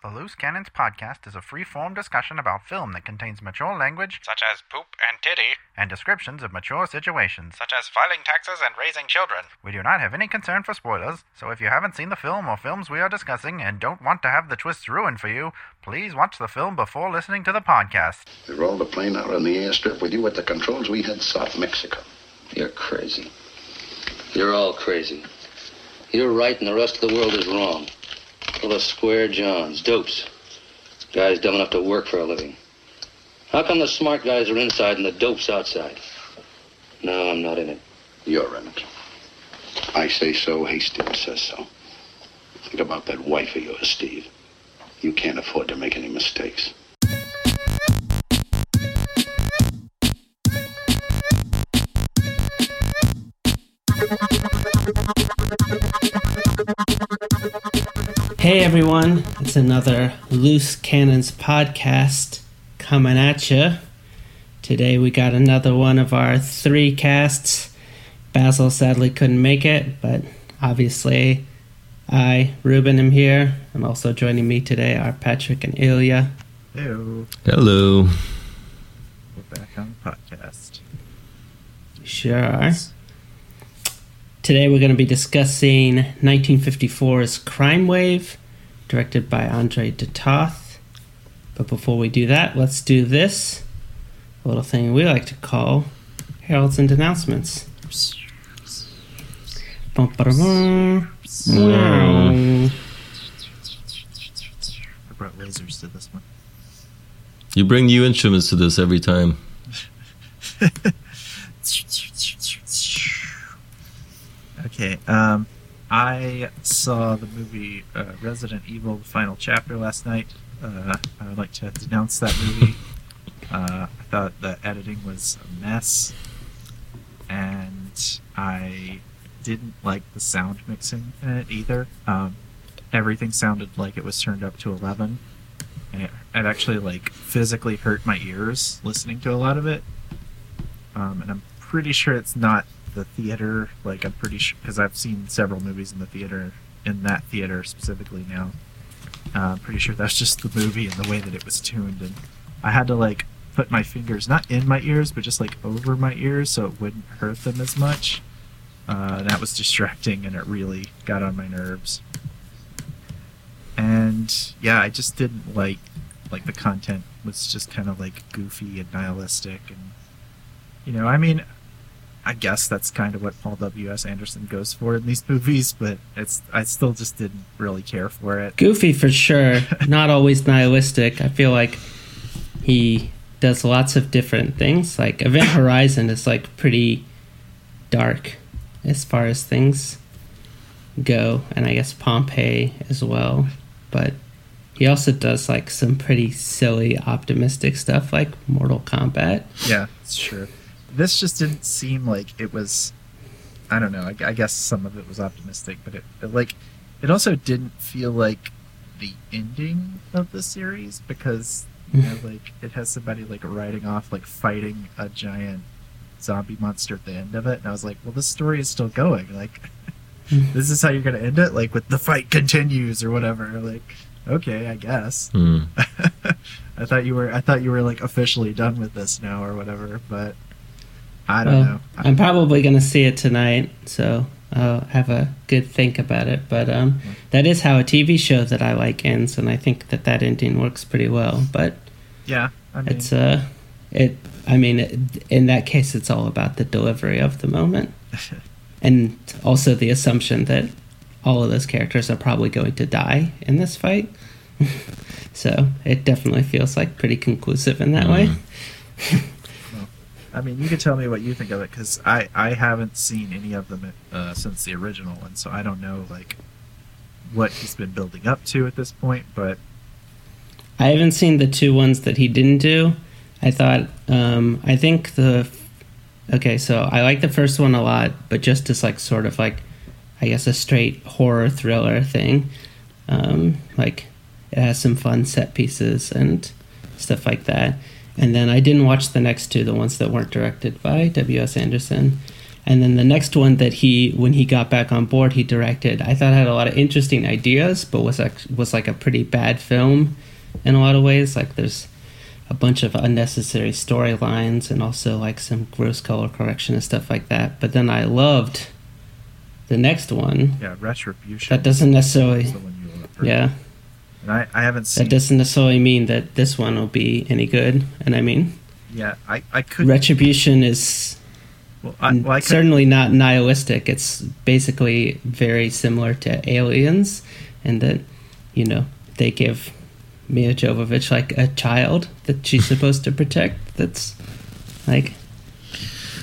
The Loose Cannons podcast is a free form discussion about film that contains mature language, such as poop and titty, and descriptions of mature situations. such as filing taxes and raising children. We do not have any concern for spoilers, so if you haven't seen the film or films we are discussing and don't want to have the twists ruined for you, please watch the film before listening to the podcast. We rolled the plane out on the airstrip with you at the controls. We had South Mexico. You're crazy. You're all crazy. You're right and the rest of the world is wrong. Full of square johns, dopes. Guys dumb enough to work for a living. How come the smart guys are inside and the dopes outside? No, I'm not in it. You're in it. I say so. Hastings says so. Think about that wife of yours, Steve. You can't afford to make any mistakes. Hey everyone, it's another Loose Cannons podcast coming at you. Today we got another one of our three casts. Basil sadly couldn't make it, but obviously I, Ruben, am here, and also joining me today are Patrick and Ilya. Hello, Hello. we're back on the podcast. Sure are. Today we're going to be discussing 1954's Crime Wave, directed by Andre de Toth. But before we do that, let's do this a little thing we like to call heralds and announcements. Bum, ba, da, bum. Wow. I brought lasers to this one. You bring new instruments to this every time. Okay, um, I saw the movie uh, Resident Evil: The Final Chapter last night. Uh, I would like to denounce that movie. Uh, I thought the editing was a mess, and I didn't like the sound mixing in it either. Um, everything sounded like it was turned up to eleven, and it, it actually like physically hurt my ears listening to a lot of it. Um, and I'm pretty sure it's not the theater. Like I'm pretty sure because I've seen several movies in the theater in that theater specifically now. Uh, I'm pretty sure that's just the movie and the way that it was tuned, and I had to like put my fingers not in my ears but just like over my ears so it wouldn't hurt them as much. Uh, that was distracting and it really got on my nerves. And yeah, I just didn't like like the content was just kind of like goofy and nihilistic and you know, I mean, I guess that's kind of what Paul W. S. Anderson goes for in these movies, but it's I still just didn't really care for it. Goofy for sure, not always nihilistic. I feel like he does lots of different things. Like Event Horizon is like pretty dark as far as things go, and I guess Pompeii as well. But he also does like some pretty silly, optimistic stuff like Mortal Kombat. Yeah, it's true. This just didn't seem like it was. I don't know. I, I guess some of it was optimistic, but it, it like it also didn't feel like the ending of the series because you know like it has somebody like riding off like fighting a giant zombie monster at the end of it and i was like well this story is still going like this is how you're gonna end it like with the fight continues or whatever like okay i guess Hmm. i thought you were i thought you were like officially done with this now or whatever but i don't Well, know I'm probably gonna see it tonight, so I'll have a good think about it. But um, that is how a TV show that I like ends, and I think that that ending works pretty well. But yeah i mean it's uh, it. I mean, it, in that case, it's all about the delivery of the moment, and also the assumption that all of those characters are probably going to die in this fight. so it definitely feels like pretty conclusive in that way. I mean, you can tell me what you think of it because I I haven't seen any of them uh, since the original one, so I don't know like what he's been building up to at this point. But I haven't seen the two ones that he didn't do. I thought, um, I think the, okay, so I like the first one a lot, but just as like sort of like, I guess a straight horror thriller thing. Um, like it has some fun set pieces and stuff like that. And then I didn't watch the next two, the ones that weren't directed by W.S. Anderson. And then the next one that he, when he got back on board, he directed. I thought had a lot of interesting ideas, but was like, was like a pretty bad film in a lot of ways. Like there's a bunch of unnecessary storylines and also like some gross color correction and stuff like that. But then I loved the next one. Yeah, Retribution. That doesn't necessarily, is the one you wrote. yeah, I, I haven't seen. that doesn't necessarily mean that this one will be any good. And I mean, yeah, I, I could. Retribution is well, I, well, I certainly not nihilistic. It's basically very similar to Aliens, and that you know they give Milla Jovovich like a child that she's supposed to protect. That's like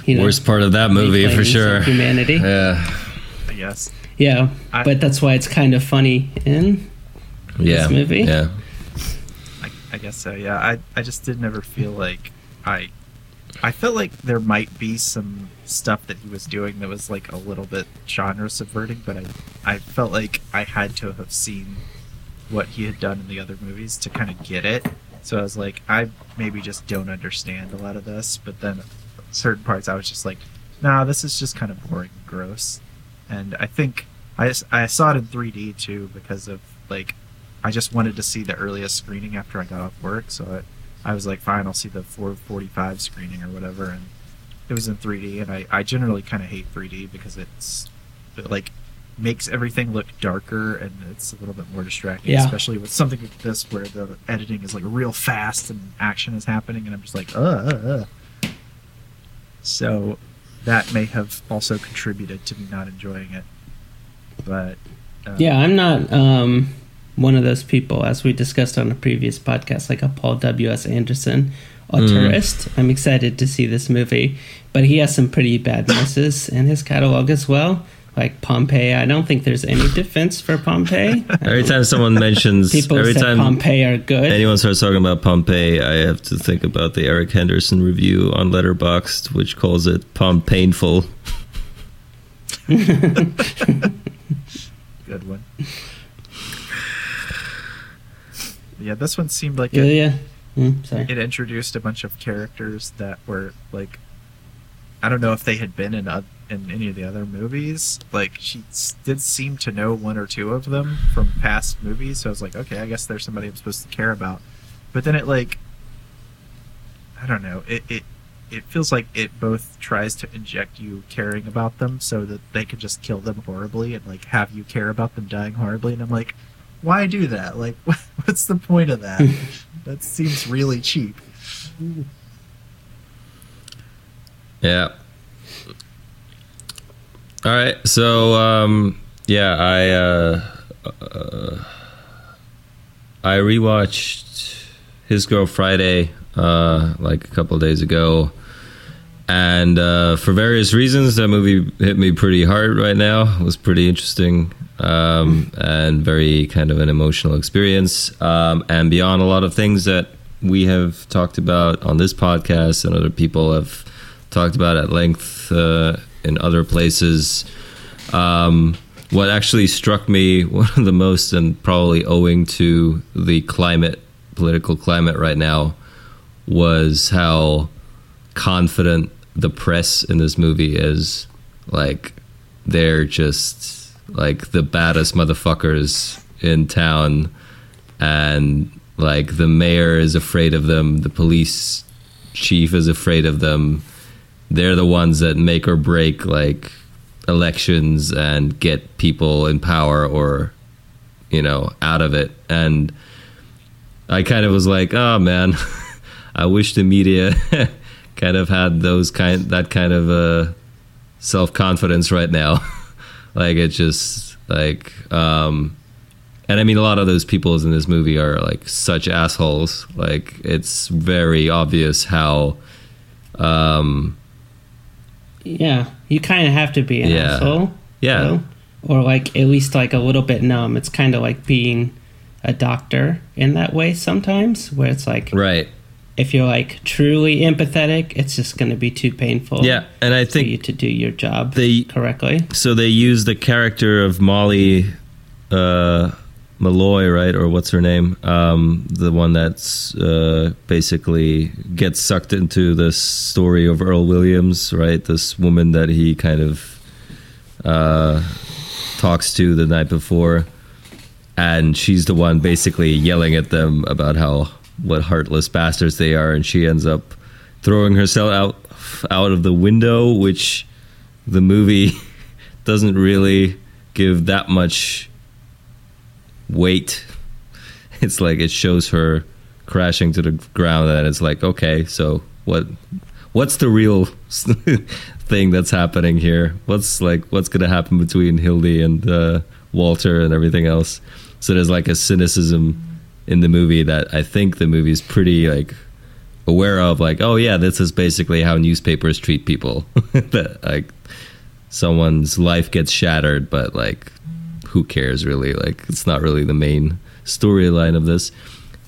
you know Worst part of that movie for sure. Humanity. Yeah, yes. Yeah, I- but that's why it's kind of funny in yeah, movie? Yeah, I, I guess so. Yeah, I I just did never feel like I I felt like there might be some stuff that he was doing that was like a little bit genre subverting, but I I felt like I had to have seen what he had done in the other movies to kind of get it. So I was like, I maybe just don't understand a lot of this, but then certain parts I was just like, nah, this is just kind of boring and gross. And I think I, I saw it in 3D too because of like I just wanted to see the earliest screening after I got off work, so I, I was like, fine, I'll see the 445 screening or whatever, and it was in 3D, and I, I generally kind of hate 3D because it's it, like makes everything look darker and it's a little bit more distracting, Yeah. especially with something like this where the editing is like real fast and action is happening, and I'm just like, uh, uh, uh. So that may have also contributed to me not enjoying it, but uh, Yeah, I'm not um, one of those people, as we discussed on a previous podcast, like a Paul W.S. Anderson a auteurist. Mm. I'm excited to see this movie, but he has some pretty bad misses in his catalog as well. Like Pompeii, I don't think there's any defense for Pompeii. every time someone mentions, People every time Pompeii are good. anyone starts talking about Pompeii, I have to think about the Eric Henderson review on Letterboxd, which calls it Pompainful. good one. Yeah, this one seemed like yeah, it, yeah. Mm, sorry. it introduced a bunch of characters that were like, I don't know if they had been in in any of the other movies. Like she s- did seem to know one or two of them from past movies, so I was like, okay, I guess there's somebody I'm supposed to care about. But then it like, I don't know, it it it feels like it both tries to inject you caring about them so that they can just kill them horribly and like have you care about them dying horribly and i'm like why do that like what's the point of that that seems really cheap Yeah. All right. So, um, yeah, I uh, uh, I rewatched His Girl Friday uh, like a couple days ago, and uh, for various reasons, that movie hit me pretty hard right now. It was pretty interesting um, and very kind of an emotional experience, um, and beyond a lot of things that we have talked about on this podcast and other people have talked about at length uh, in other places. Um, what actually struck me one of the most, and probably owing to the climate, political climate right now, was how confident the press in this movie is. Like, they're just like the baddest motherfuckers in town, and like the mayor is afraid of them, the police chief is afraid of them. They're the ones that make or break like elections and get people in power or you know out of it. And i kind of was like oh man i wish the media kind of had those kind that kind of uh self-confidence right now like it just like um and i mean a lot of those people in this movie are like such assholes like it's very obvious how um Yeah, you kind of have to be an Yeah. asshole. Yeah. though. Or like at least like a little bit numb. It's kind of like being a doctor in that way sometimes, where it's like right if you're like truly empathetic, it's just going to be too painful. yeah and i For you think to do your job they correctly. so they use the character of molly uh Malloy, right, or what's her name? Um, the one that's uh, basically gets sucked into this story of Earl Williams, right? This woman that he kind of uh, talks to the night before, and she's the one basically yelling at them about how what heartless bastards they are, and she ends up throwing herself out out of the window, which the movie doesn't really give that much weight. It's like it shows her crashing to the ground, and it's like, okay, so what? What's the real thing that's happening here? What's like what's going to happen between Hildy and uh, Walter and everything else? So there's like a cynicism in the movie that I think the movie's pretty like aware of. Like, oh yeah, this is basically how newspapers treat people. that like someone's life gets shattered, but like who cares really? Like it's not really the main storyline of this.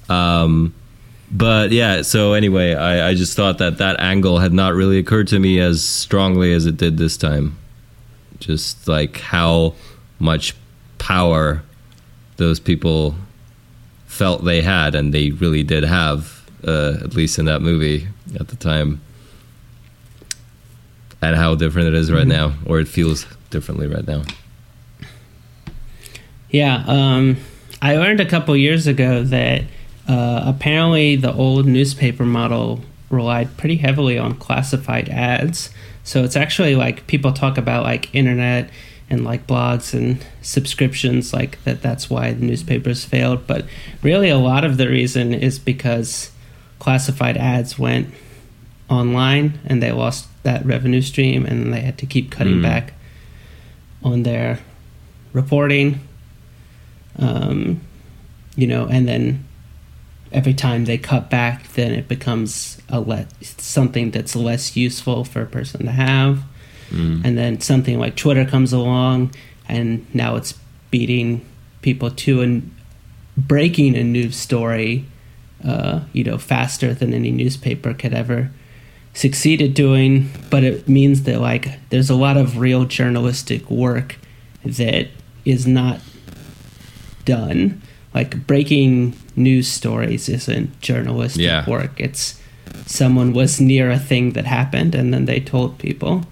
Um, but yeah, so anyway, I, I just thought that that angle had not really occurred to me as strongly as it did this time. Just like how much power those people felt they had, and they really did have, uh, at least in that movie at the time, and how different it is right now, or it feels differently right now. Yeah, um, I learned a couple years ago that uh, apparently the old newspaper model relied pretty heavily on classified ads. So it's actually like people talk about like internet and like blogs and subscriptions, like that. That's why the newspapers failed. But really, a lot of the reason is because classified ads went online and they lost that revenue stream and they had to keep cutting Mm. back on their reporting um, you know, and then every time they cut back, then it becomes a le- something that's less useful for a person to have. And then something like Twitter comes along, and now it's beating people to and breaking a news story, uh, you know, faster than any newspaper could ever succeed at doing. But it means that like there's a lot of real journalistic work that is not done. Like breaking news stories isn't journalistic Yeah. work. It's someone was near a thing that happened and then they told people.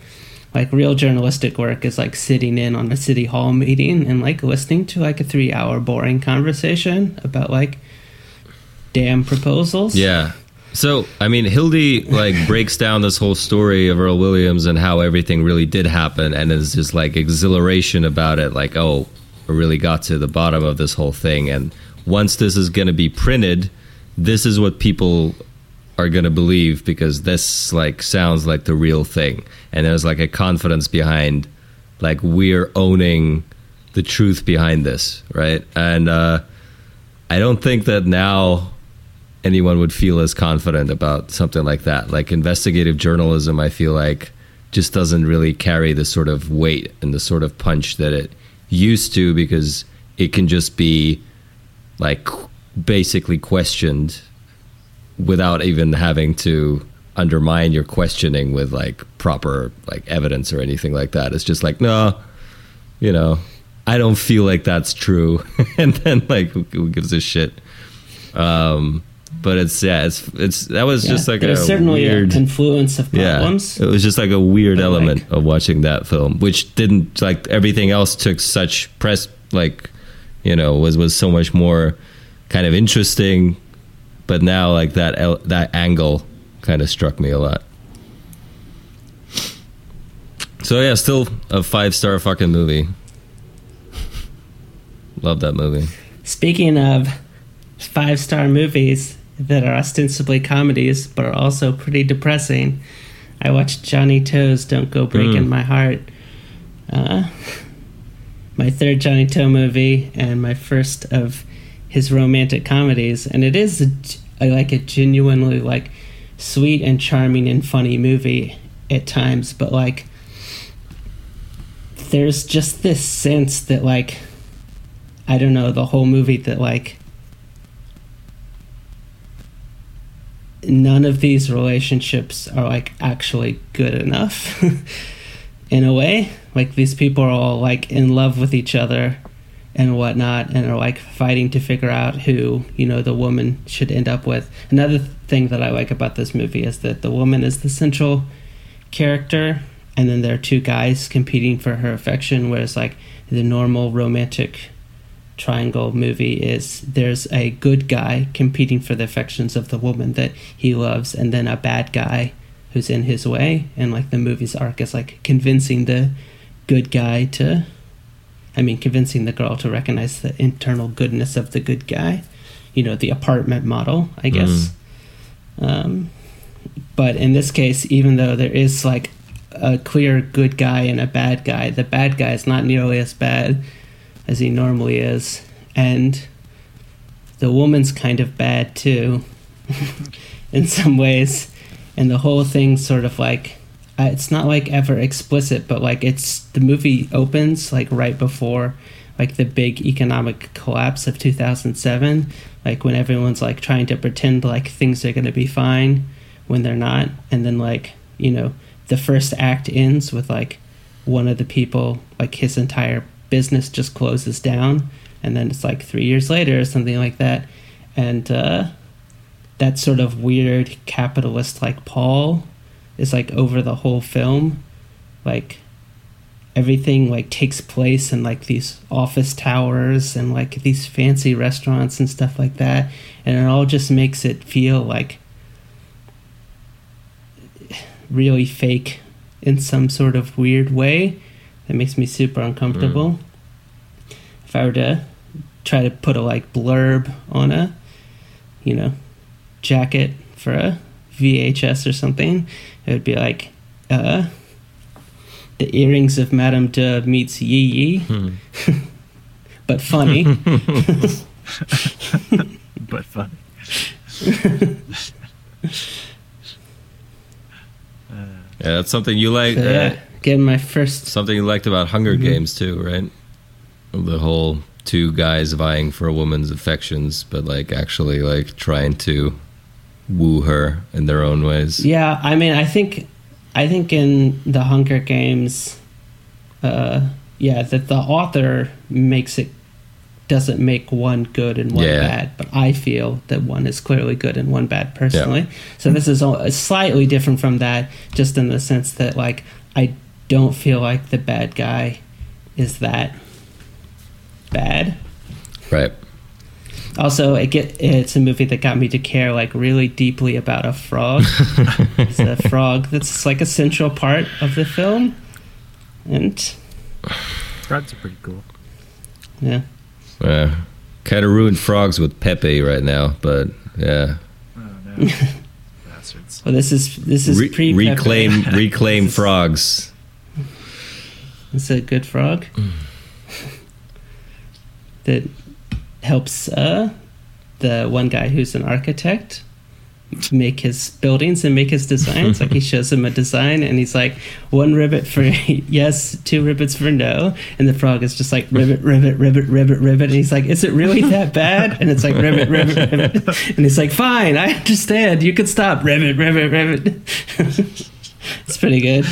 Like real journalistic work is like sitting in on a city hall meeting and like listening to like a three hour boring conversation about like damn proposals. Yeah. So, I mean, Hildy like breaks down this whole story of Earl Williams and how everything really did happen, and is just like exhilaration about it. Like, oh, I really got to the bottom of this whole thing, and once this is going to be printed, this is what people are to believe because this like sounds like the real thing, and there's like a confidence behind, like we're owning the truth behind this, right? And uh, I don't think that now anyone would feel as confident about something like that. Like investigative journalism, I feel like just doesn't really carry the sort of weight and the sort of punch that it used to because it can just be like basically questioned without even having to undermine your questioning with like proper like evidence or anything like that. It's just like, no, you know, I don't feel like that's true. and then like who, who gives a shit? Um but it's yeah, it's it's that was Yeah, just like a certainly weird a confluence of problems. yeah, it was just like a weird But, element like- of watching that film, which didn't like everything else took such press like you know was was so much more kind of interesting, but now like that el- that angle kind of struck me a lot. So yeah, still a five star fucking movie. Love that movie. Speaking of five star movies that are ostensibly comedies but are also pretty depressing, I watched Johnnie To's Don't Go Breaking Mm. My Heart. Uh, my third Johnnie To movie and my first of his romantic comedies. And it is a, a- like a genuinely like sweet and charming and funny movie at times, but like there's just this sense that like I don't know, the whole movie that like none of these relationships are like actually good enough in a way. Like these people are all like in love with each other and whatnot, and are like fighting to figure out who you know the woman should end up with. Another thing that I like about this movie is that the woman is the central character, and then there are two guys competing for her affection, whereas like the normal romantic triangle movie is there's a good guy competing for the affections of the woman that he loves and then a bad guy who's in his way and like the movie's arc is like convincing the good guy to i mean convincing the girl to recognize the internal goodness of the good guy you know the apartment model i guess um, but in this case even though there is like a clear good guy and a bad guy the bad guy is not nearly as bad as he normally is. And the woman's kind of bad too, in some ways. And the whole thing sort of like, uh, it's not like ever explicit, but like it's the movie opens like right before like the big economic collapse of 2007, like when everyone's like trying to pretend like things are going to be fine when they're not. And then like, you know, the first act ends with like one of the people, like his entire business just closes down and then it's like three years later or something like that and uh, that sort of weird capitalist like pall is like over the whole film like everything like takes place in like these office towers and like these fancy restaurants and stuff like that and it all just makes it feel like really fake in some sort of weird way that makes me super uncomfortable. Mm. If I were to try to put a like blurb on a, you know, jacket for a VHS or something, it would be like, uh, the earrings of Madame De meets Yi Yi, hmm. but funny. but funny. yeah, that's something you like. So, yeah. Uh, getting my first something you liked about Hunger mm-hmm. Games too, right? The whole two guys vying for a woman's affections, but like actually like trying to woo her in their own ways. Yeah, I mean, I think, I think in the Hunger Games, uh, yeah, that the author makes it doesn't make one good and one yeah. bad, but I feel that one is clearly good and one bad personally. Yeah. So this is slightly different from that, just in the sense that like I don't feel like the bad guy is that bad. Right. Also, it get it's a movie that got me to care like really deeply about a frog. it's a frog that's like a central part of the film, and frogs are pretty cool. Yeah. Yeah. Kind of ruined frogs with Pepe right now, but yeah. Oh no. Bastards. Well, this is this is Re- pre reclaim reclaim frogs. It's a good frog mm. that helps uh, the one guy who's an architect make his buildings and make his designs. like he shows him a design and he's like, one ribbit for yes, two ribbits for no. And the frog is just like ribbit, ribbit, ribbit, ribbit, ribbit. And he's like, is it really that bad? And it's like ribbit, ribbit, ribbit. And he's like, fine, I understand. You can stop. Ribbit, ribbit, ribbit. it's pretty good.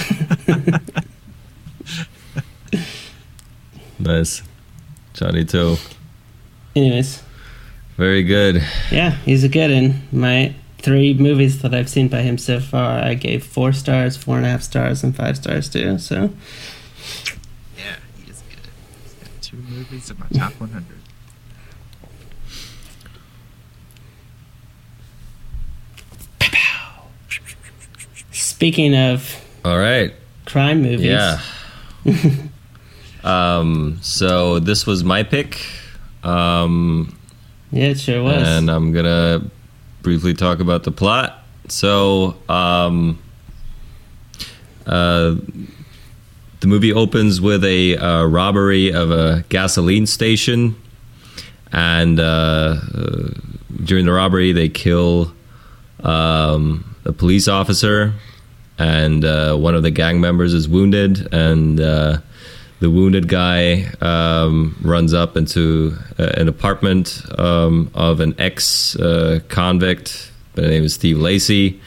Nice. Johnnie To. Anyways. Very good. Yeah, he's a good one. My three movies that I've seen by him so far, I gave four stars, four and a half stars, and five stars too. So. Yeah, he is good. He's got two movies in my top 100. Speaking of. All right. Crime movies. Yeah. Um, so this was my pick. Um, yeah, it sure was. And I'm gonna briefly talk about the plot. So, um, uh, the movie opens with a uh, robbery of a gasoline station, and uh, uh during the robbery, they kill um, a police officer, and uh, one of the gang members is wounded, and uh, the wounded guy um, runs up into uh, an apartment um, of an ex uh, convict by the name of Steve Lacey,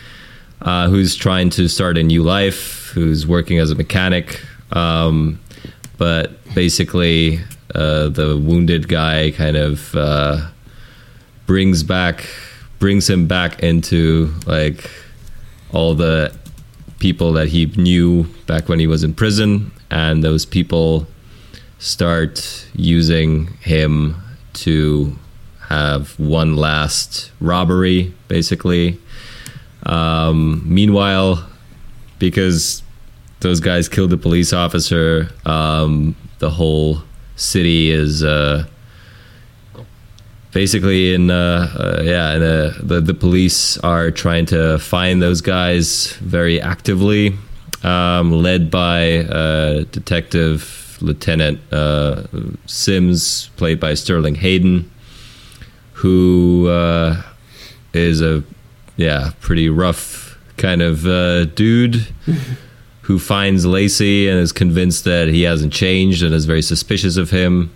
uh, who's trying to start a new life, who's working as a mechanic. Um, but basically, uh, the wounded guy kind of uh, brings back brings him back into like all the people that he knew back when he was in prison, and those people start using him to have one last robbery, basically. Um, meanwhile, because those guys killed the police officer, um, the whole city is uh, basically in uh, uh, yeah, in a, the the police are trying to find those guys very actively, um, led by uh, Detective Lieutenant uh, Sims, played by Sterling Hayden, who uh, is a yeah pretty rough kind of uh, dude. Who finds Lacey and is convinced that he hasn't changed and is very suspicious of him.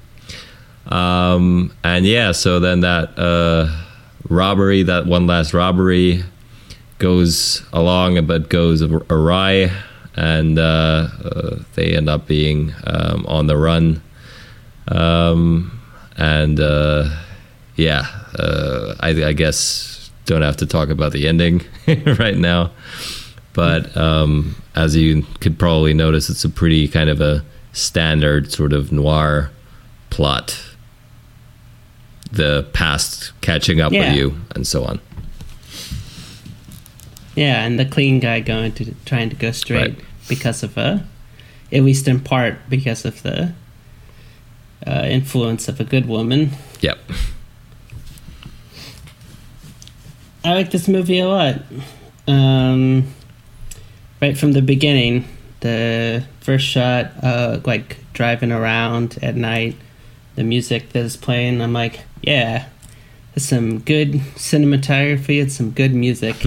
Um, and yeah, so then that uh, robbery, that one last robbery, goes along but goes awry, and uh, uh, they end up being um, on the run. Um, and uh, yeah, uh, I, I guess don't have to talk about the ending right now. But um, as you could probably notice, it's a pretty kind of a standard sort of noir plot the past catching up Yeah. with you and so on. Yeah, and the clean guy going to trying to go straight Right. because of a, at least in part because of the uh, influence of a good woman. Yep. I like this movie a lot. Um, right from the beginning, the first shot, uh, like driving around at night, the music that is playing, I'm like, yeah, there's some good cinematography and some good music.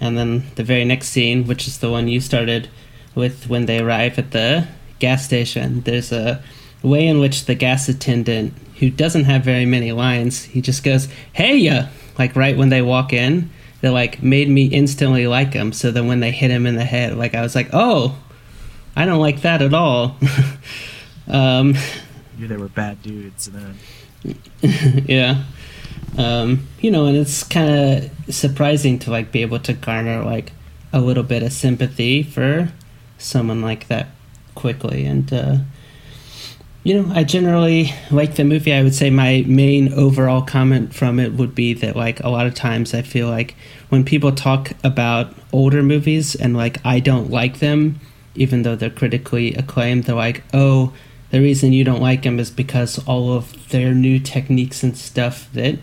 And then the very next scene, which is the one you started with when they arrive at the gas station, there's a way in which the gas attendant, who doesn't have very many lines, he just goes, "Hey ya!" Like right when they walk in, that like made me instantly like him. So then when they hit him in the head, like I was like, "Oh, I don't like that at all." um, Knew they were bad dudes, then yeah. Um you know and it's kind of surprising to like be able to garner like a little bit of sympathy for someone like that quickly. And uh you know i generally like the movie. I would say my main overall comment from it would be that like a lot of times i feel like when people talk about older movies and like i don't like them even though they're critically acclaimed they're like oh the reason you don't like them is because all of their new techniques and stuff that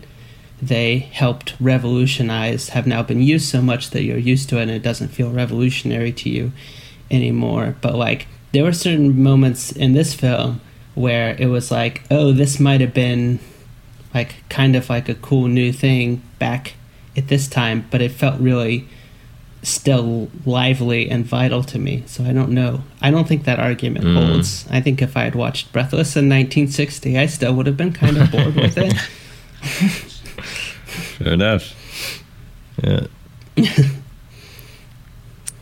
they helped revolutionize have now been used so much that you're used to it and it doesn't feel revolutionary to you anymore. But like there were certain moments in this film where it was like, oh, this might have been like kind of like a cool new thing back at this time, but it felt really still lively and vital to me. So I don't know. I don't think that argument holds. I think if I had watched Breathless in 1960, I still would have been kind of bored with it. Fair enough. Yeah.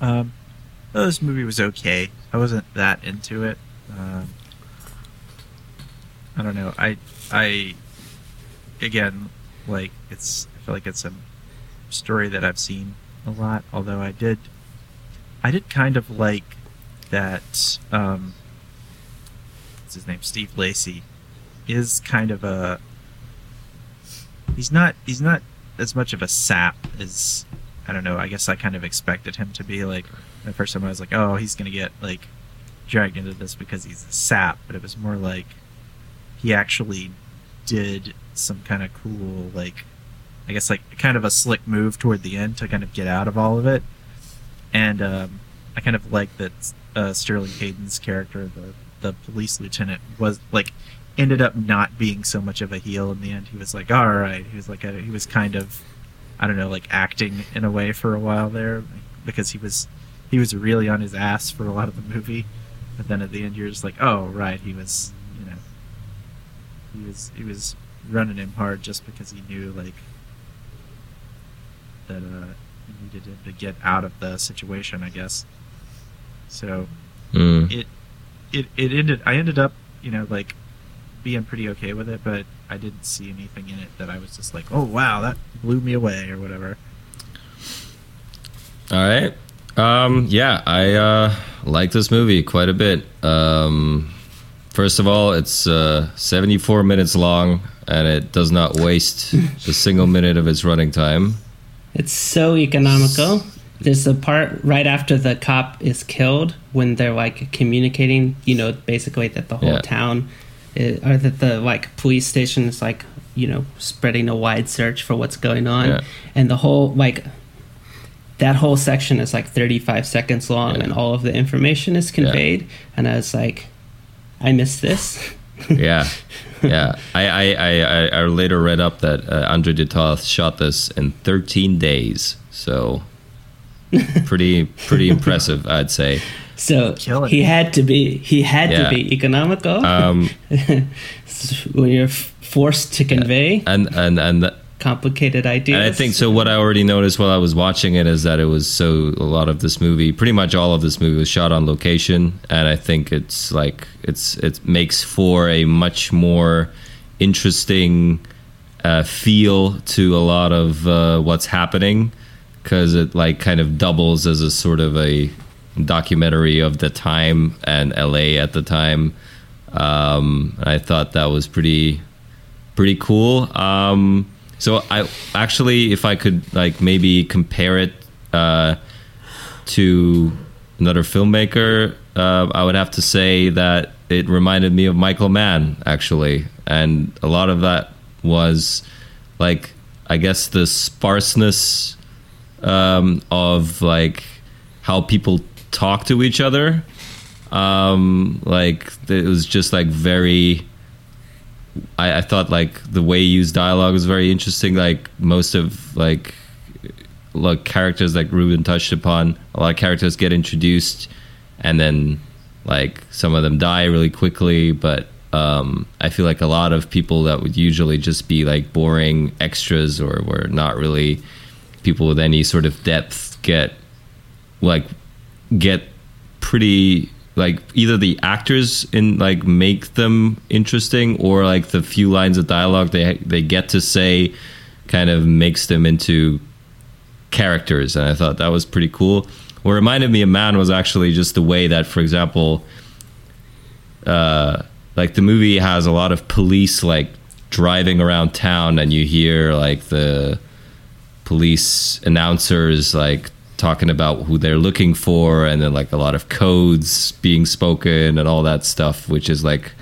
Um, well, this movie was okay. I wasn't that into it. Um, I don't know. I I again like it's. I feel like it's a story that I've seen a lot. Although I did, I did kind of like that. Um, what's his name? Steve Lacey is kind of a. He's not. He's not as much of a sap as I don't know. I guess I kind of expected him to be like the first time I was like, oh, he's gonna get like dragged into this because he's a sap, but it was more like he actually did some kind of cool like I guess like kind of a slick move toward the end to kind of get out of all of it. And um, I kind of like that uh, Sterling Hayden's character, the the police lieutenant, was like ended up not being so much of a heel in the end. He was like, all right. He was like a, he was kind of I don't know, like acting in a way for a while there because he was he was really on his ass for a lot of the movie. But then at the end you're just like, oh right, he was you know he was he was running him hard just because he knew like that uh needed him to get out of the situation, I guess. So Mm. it it it ended I ended up, you know, like being pretty okay with it, but I didn't see anything in it that I was just like, oh wow, that blew me away or whatever. All right. Um, yeah, I uh, like this movie quite a bit. Um, first of all, it's uh, 74 minutes long, and it does not waste a single minute of its running time. It's so economical. There's a part right after the cop is killed when they're like communicating, you know, basically that the whole Yeah. town is, or that the like police station is like, you know, spreading a wide search for what's going on. Yeah. And the whole like that whole section is like 35 seconds long Yeah. and all of the information is conveyed and I was like I missed this. yeah, yeah. I, I, I, I- I later read up that uh, Andre de Toth shot this in 13 days. So pretty pretty impressive, I'd say. So Killing he had to be he had Yeah. to be economical Um, when you're forced to convey and and and th- complicated ideas. And I think so. What I already noticed while I was watching it is that it was so a lot of this movie, pretty much all of this movie, was shot on location, and I think it's like it's it makes for a much more interesting uh, feel to a lot of uh, what's happening because it like kind of doubles as a sort of a documentary of the time and LA at the time. Um, I thought that was pretty pretty cool. Um, so I actually, if I could like maybe compare it uh, to another filmmaker, uh, I would have to say that it reminded me of Michael Mann actually, and a lot of that was like I guess the sparseness um, of like how people talk to each other. Um, like it was just like very I, I thought like the way he used dialogue was very interesting. Like most of like like characters like Ruben touched upon, a lot of characters get introduced and then like some of them die really quickly, but um, I feel like a lot of people that would usually just be like boring extras or were not really people with any sort of depth get like get pretty like either the actors in like make them interesting or like the few lines of dialogue they they get to say kind of makes them into characters and I thought that was pretty cool. What reminded me of Mann was actually just the way that for example uh like the movie has a lot of police like driving around town and you hear like the police announcers like talking about who they're looking for and then like a lot of codes being spoken and all that stuff which is like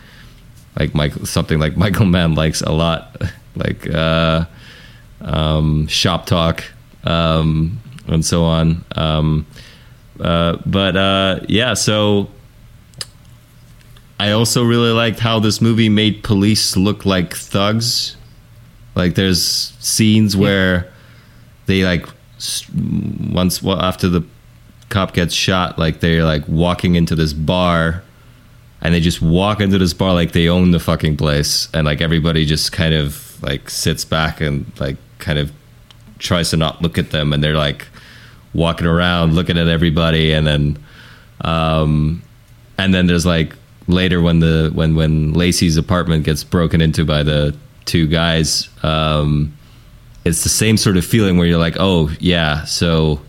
like Michael something like Michael Mann likes a lot. Like uh um shop talk um and so on. Um uh but uh yeah so I also really liked how this movie made police look like thugs. Like there's scenes where they like once well, after the cop gets shot like they're like walking into this bar and they just walk into this bar like they own the fucking place and like everybody just kind of like sits back and like kind of tries to not look at them and they're like walking around looking at everybody and then um and then there's like later when the when when Lacey's apartment gets broken into by the two guys um it's the same sort of feeling where you're like, oh yeah, so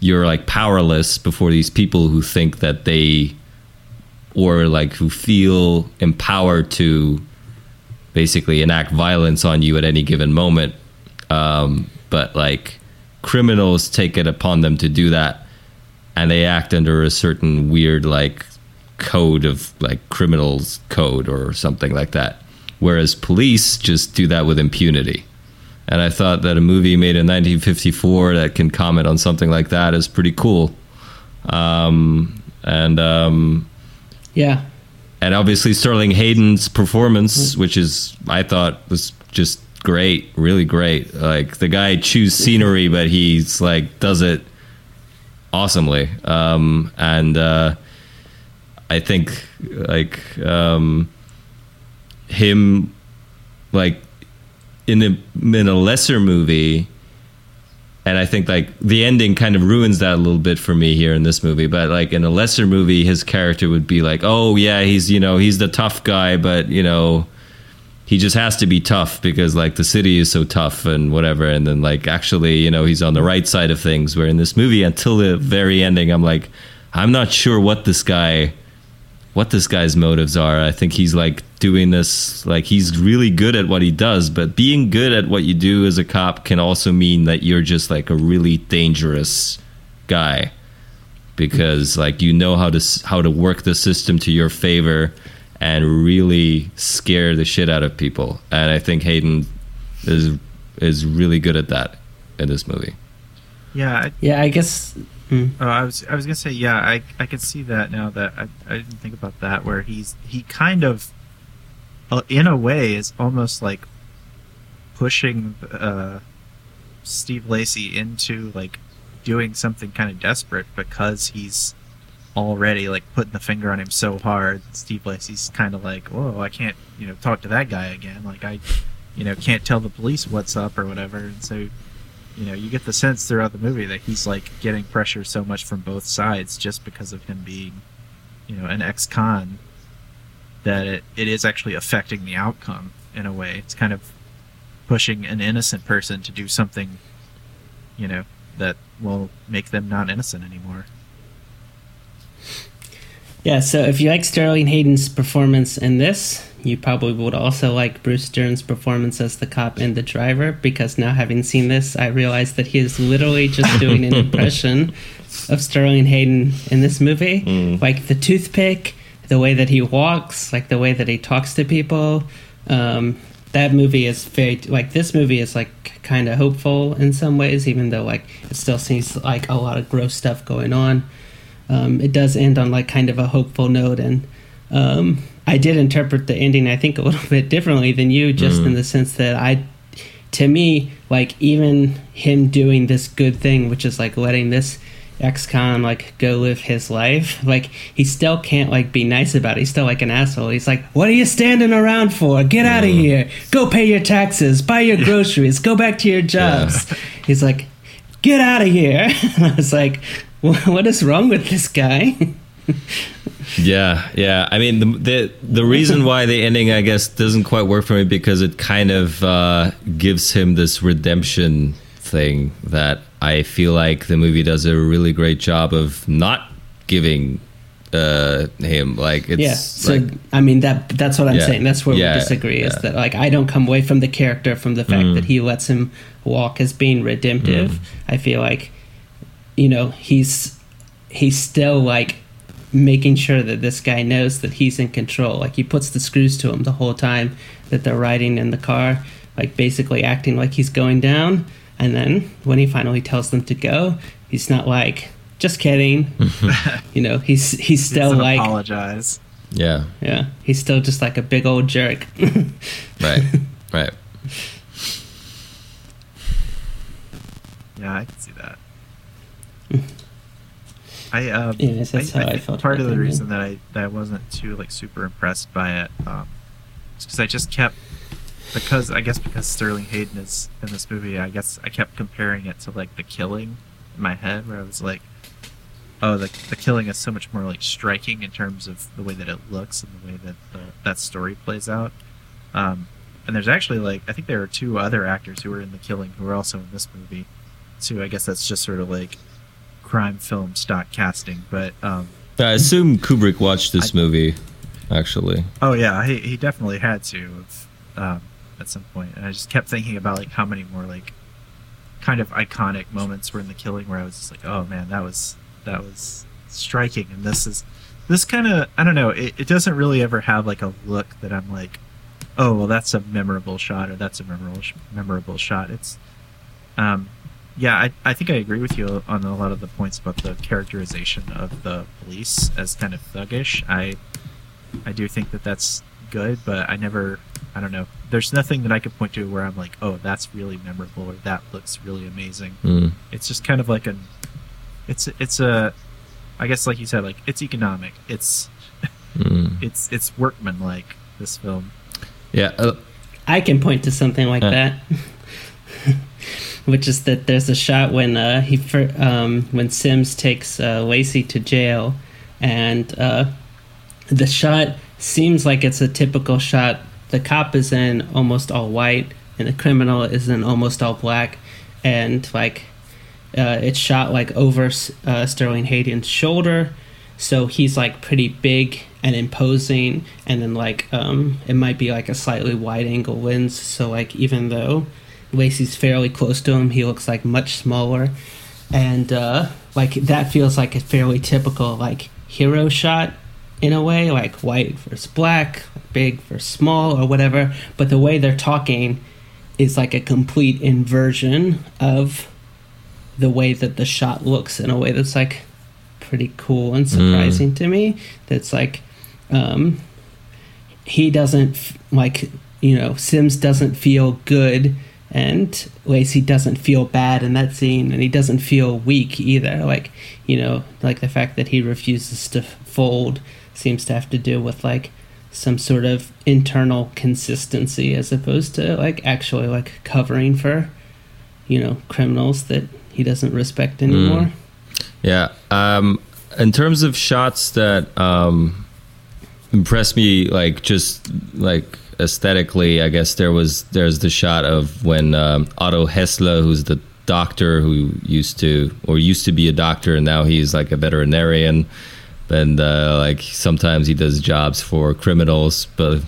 you're like powerless before these people who think that they or like who feel empowered to basically enact violence on you at any given moment. Um, but like criminals take it upon them to do that and they act under a certain weird like code of like criminals code or something like that. Whereas police just do that with impunity. And I thought that a movie made in 1954 that can comment on something like that is pretty cool. Um, and um, yeah, and obviously Sterling Hayden's performance, which is I thought was just great, really great. Like the guy chews scenery, but he's like does it awesomely. Um, and uh, I think like um, him like in a in a lesser movie and I think like the ending kind of ruins that a little bit for me here in this movie. But like in a lesser movie, his character would be like, oh yeah, he's you know he's the tough guy, but you know he just has to be tough because like the city is so tough and whatever. And then like actually you know he's on the right side of things. Where in this movie, until the very ending, I'm like, I'm not sure what this guy what this guy's motives are. I think he's like doing this like he's really good at what he does, but being good at what you do as a cop can also mean that you're just like a really dangerous guy because like you know how to how to work the system to your favor and really scare the shit out of people. And I think Hayden is is really good at that in this movie. Yeah, Yeah, I guess. Oh, I was I was gonna say yeah, I I can see that now that I I didn't think about that where he's he kind of, uh, in a way, is almost like pushing uh, Steve Lacey into like doing something kind of desperate because he's already like putting the finger on him so hard. Steve Lacey's kind of like, whoa, I can't you know talk to that guy again. Like I, you know, can't tell the police what's up or whatever. And so you know, you get the sense throughout the movie that he's like getting pressure so much from both sides just because of him being, you know, an ex-con that it, it is actually affecting the outcome in a way. It's kind of pushing an innocent person to do something, you know, that will make them not innocent anymore. Yeah, so if you like Sterling Hayden's performance in this, you probably would also like Bruce Dern's performance as the cop and the driver, because now having seen this, I realize that he is literally just doing an impression of Sterling Hayden in this movie. Like the toothpick, the way that he walks, like the way that he talks to people. Um, that movie is very, like, this movie is like kind of hopeful in some ways, even though, like, it still seems like a lot of gross stuff going on um, it does end on like kind of a hopeful note and um, i did interpret the ending i think a little bit differently than you just in the sense that i to me like even him doing this good thing which is like letting this ex-con like go live his life like he still can't like be nice about it. He's still like an asshole. He's like what are you standing around for? Get out of here. Go pay your taxes. Buy your groceries. Go back to your jobs. He's like get out of here. And i was like what is wrong with this guy Yeah, yeah. I mean, the the, the reason why the ending, I guess, doesn't quite work for me because it kind of uh, gives him this redemption thing that I feel like the movie does a really great job of not giving uh, him. Like, it's yeah so like, i mean that that's what i'm Yeah. saying that's where Yeah, we disagree is that like i don't come away from the character from the fact Mm. that he lets him walk as being redemptive Mm. i feel like you know he's he's still like making sure that this guy knows that he's in control like he puts the screws to him the whole time that they're riding in the car like basically acting like he's going down and then when he finally tells them to go he's not like just kidding you know he's he's still Doesn't like apologize. yeah, yeah, he's still just like a big old jerk. right, right. Yeah, I can see that. I um, that's I, how I think felt part of the reason that I that I wasn't too like super impressed by it, um, is because I just kept because I guess because Sterling Hayden is in this movie, I guess I kept comparing it to like The Killing in my head, where I was like, oh, the the Killing is so much more like striking in terms of the way that it looks and the way that the, that story plays out. Um, and there's actually like I think there are two other actors who were in The Killing who are also in this movie. So I guess that's just sort of like crime film stock casting. But um, I assume Kubrick watched this movie. Actually, oh yeah, he he definitely had to um, at some point. And I just kept thinking about like how many more like kind of iconic moments were in The Killing where I was just like, oh man, that was that was striking. And this is this kind of I don't know. It, it doesn't really ever have like a look that I'm like, oh well, that's a memorable shot or that's a memorable sh- memorable shot. It's um, yeah, I, I think I agree with you on a lot of the points about the characterization of the police as kind of thuggish. I I do think that that's good, but I never I don't know. There's nothing that I could point to where I'm like, oh, that's really memorable or that looks really amazing. Mm. It's just kind of like an it's it's a I guess like you said, like it's economic. It's Mm. it's it's workman like this film. yeah. Uh, I can point to something like Uh. that. which is that there's a shot when uh, he fir- um, when Sims takes uh, Lacey to jail, and uh, the shot seems like it's a typical shot. The cop is in almost all white, and the criminal is in almost all black, and like uh, it's shot like over uh, Sterling Hayden's shoulder, so he's like pretty big and imposing, and then like um, it might be like a slightly wide angle lens, so like even though Lacey's fairly close to him, he looks like much smaller, and uh, like that feels like a fairly typical like hero shot in a way, like white versus black, big versus small, or whatever. But the way they're talking is like a complete inversion of the way that the shot looks in a way that's like pretty cool and surprising to me. That's like um, he doesn't f- like you know Sims doesn't feel good and Lacey doesn't feel bad in that scene and he doesn't feel weak either like you know like the fact that he refuses to fold seems to have to do with like some sort of internal consistency as opposed to like actually like covering for you know criminals that he doesn't respect anymore Yeah. Um, in terms of shots that um, impressed me, like just like aesthetically, I guess there was there's the shot of when um, Otto Hessler, who's the doctor who used to or used to be a doctor, and now he's like a veterinarian, and uh, like sometimes he does jobs for criminals, but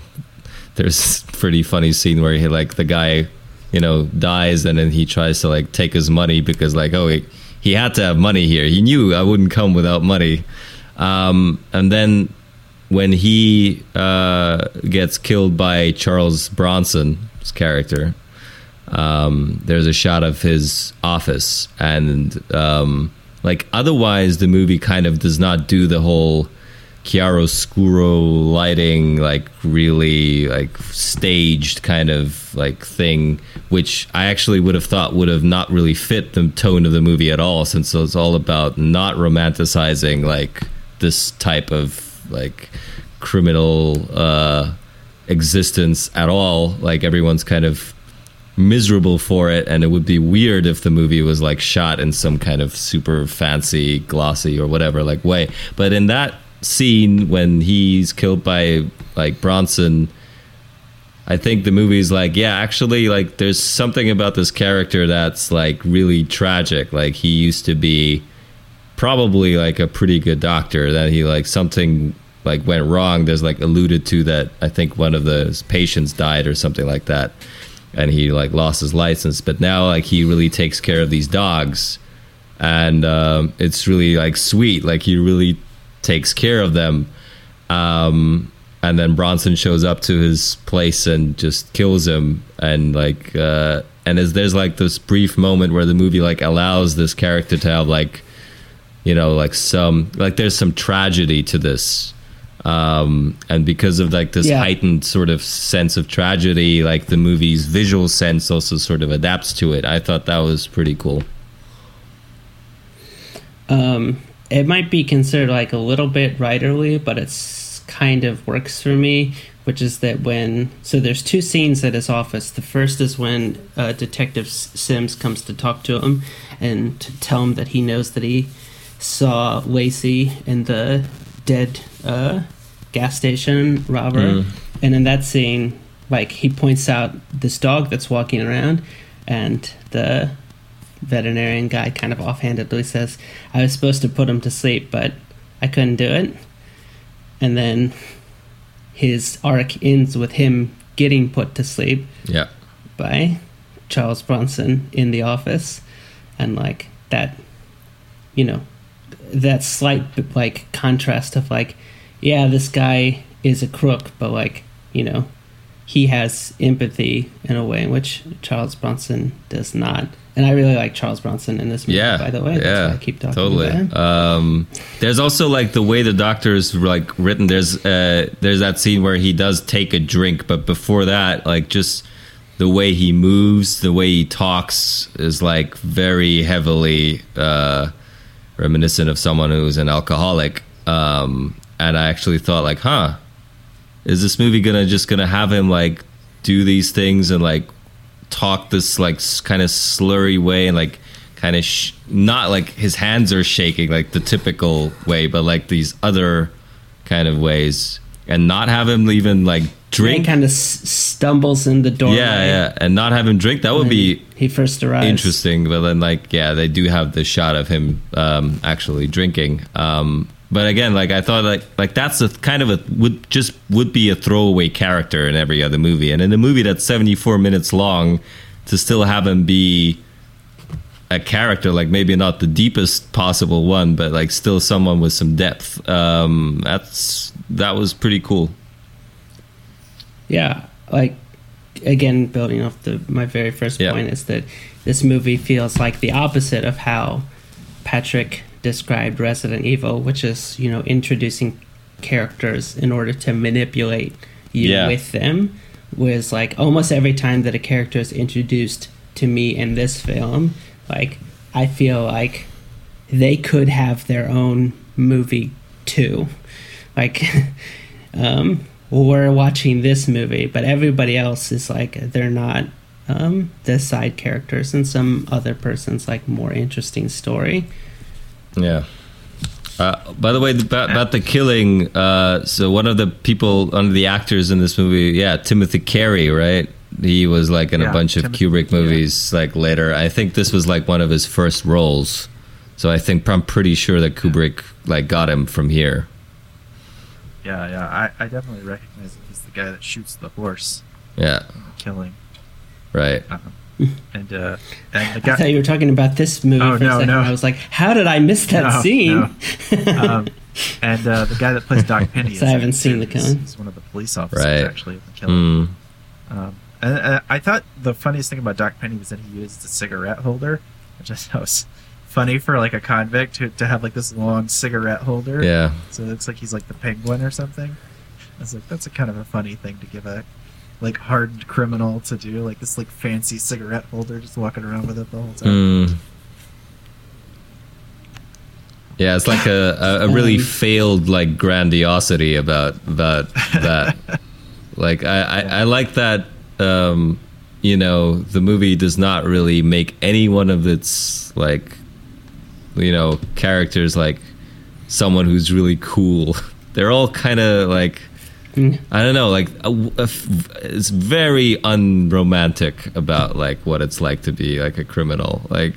there's pretty funny scene where he like the guy you know dies and then he tries to like take his money because like oh he, he had to have money here. He knew i wouldn't come without money. Um, and then when he uh, gets killed by charles bronson's character um, there's a shot of his office and um, like otherwise the movie kind of does not do the whole chiaroscuro lighting like really like staged kind of like thing which i actually would have thought would have not really fit the tone of the movie at all since it's all about not romanticizing like this type of like criminal uh existence at all. Like everyone's kind of miserable for it. And it would be weird if the movie was like shot in some kind of super fancy glossy or whatever like way. But in that scene when he's killed by like Bronson I think the movie's like yeah actually like there's something about this character that's like really tragic. Like he used to be probably like a pretty good doctor that he like something like went wrong. There's like alluded to that I think one of the patients died or something like that and he like lost his license. But now like he really takes care of these dogs and um, it's really like sweet. Like he really takes care of them. Um, and then bronson shows up to his place and just kills him. And like uh, and as there's like this brief moment where the movie like allows this character to have like you know like some like there's some tragedy to this um and because of like this Yeah. heightened sort of sense of tragedy like the movie's visual sense also sort of adapts to it i thought that was pretty cool um, it might be considered like a little bit writerly, but it's kind of works for me. Which is that when so there's two scenes at his office. The first is when uh, Detective Sims comes to talk to him and to tell him that he knows that he saw Lacey in the dead uh, gas station robber. And in that scene, like he points out this dog that's walking around, and the veterinarian guy kind of offhandedly says, I was supposed to put him to sleep, but I couldn't do it. And then his arc ends with him getting put to sleep yeah by Charles Bronson in the office. And like that, you know, that slight like contrast of like, yeah, this guy is a crook, but like, you know, he has empathy in a way in which Charles Bronson does not. And I really like Charles Bronson in this movie, yeah by the way. That's yeah why I keep talking totally about him. um there's also like the way the doctor is like written there's uh there's that scene where he does take a drink but before that like just the way he moves the way he talks is like very heavily uh reminiscent of someone who's an alcoholic um and i actually thought like huh is this movie gonna just gonna have him like do these things and like talk this like kind of slurry way and like kind of sh- not like his hands are shaking like the typical way, but like these other kind of ways, and not have him even like drink. kind of s- stumbles in the door yeah, yeah, and not have him drink. That would be he first arrives. interesting but then like yeah they do have the shot of him um actually drinking um but again like i thought like like that's a kind of a would just would be a throwaway character in every other movie and in a movie that's 74 minutes long to still have him be a character like maybe not the deepest possible one but like still someone with some depth um that's that was pretty cool Yeah, like again, building off the my very first Yeah. point is that this movie feels like the opposite of how Patrick described Resident Evil, which is you know introducing characters in order to manipulate you Yeah. with them. Was like almost every time that a character is introduced to me in this film, like I feel like they could have their own movie too. Like, um, we're watching this movie, but everybody else is like they're not um, the side characters, and some other person's like more interesting story. Yeah. Uh, by the way, about, about the killing, uh, so one of the people, one of the actors in this movie, yeah, Timothy Carey, right? He was like in a bunch of Timothy- Kubrick movies, like later. I think this was like one of his first roles. So I think I'm pretty sure that Kubrick like got him from here. Yeah, yeah. I, I definitely recognize that he's the guy that shoots the horse Yeah, killing. right. Um, and uh, and the I thought guy. you were talking about this movie Oh, for no, a second. no. I was like, how did I miss that No, scene? um, and uh, the guy that plays Doc Penny. So I haven't seen the He's- killing. He's one of the police officers Right. actually in the killing. Mm. Um, and, and I thought the funniest thing about Doc Penny was that he used a cigarette holder, which I thought was funny for like a convict to, to have like this long cigarette holder. Yeah. So it looks like he's like the penguin or something. I was like, that's a kind of a funny thing to give a like hardened criminal to do, like this like fancy cigarette holder, just walking around with it the whole time. Mm. Yeah, it's like a, a, a really failed like grandiosity about about that. like I, I, I like that um, you know, the movie does not really make any one of its like you know, characters like someone who's really cool. They're all kind of like Mm. I don't know, like a, a f- it's very unromantic about like what it's like to be like a criminal. Like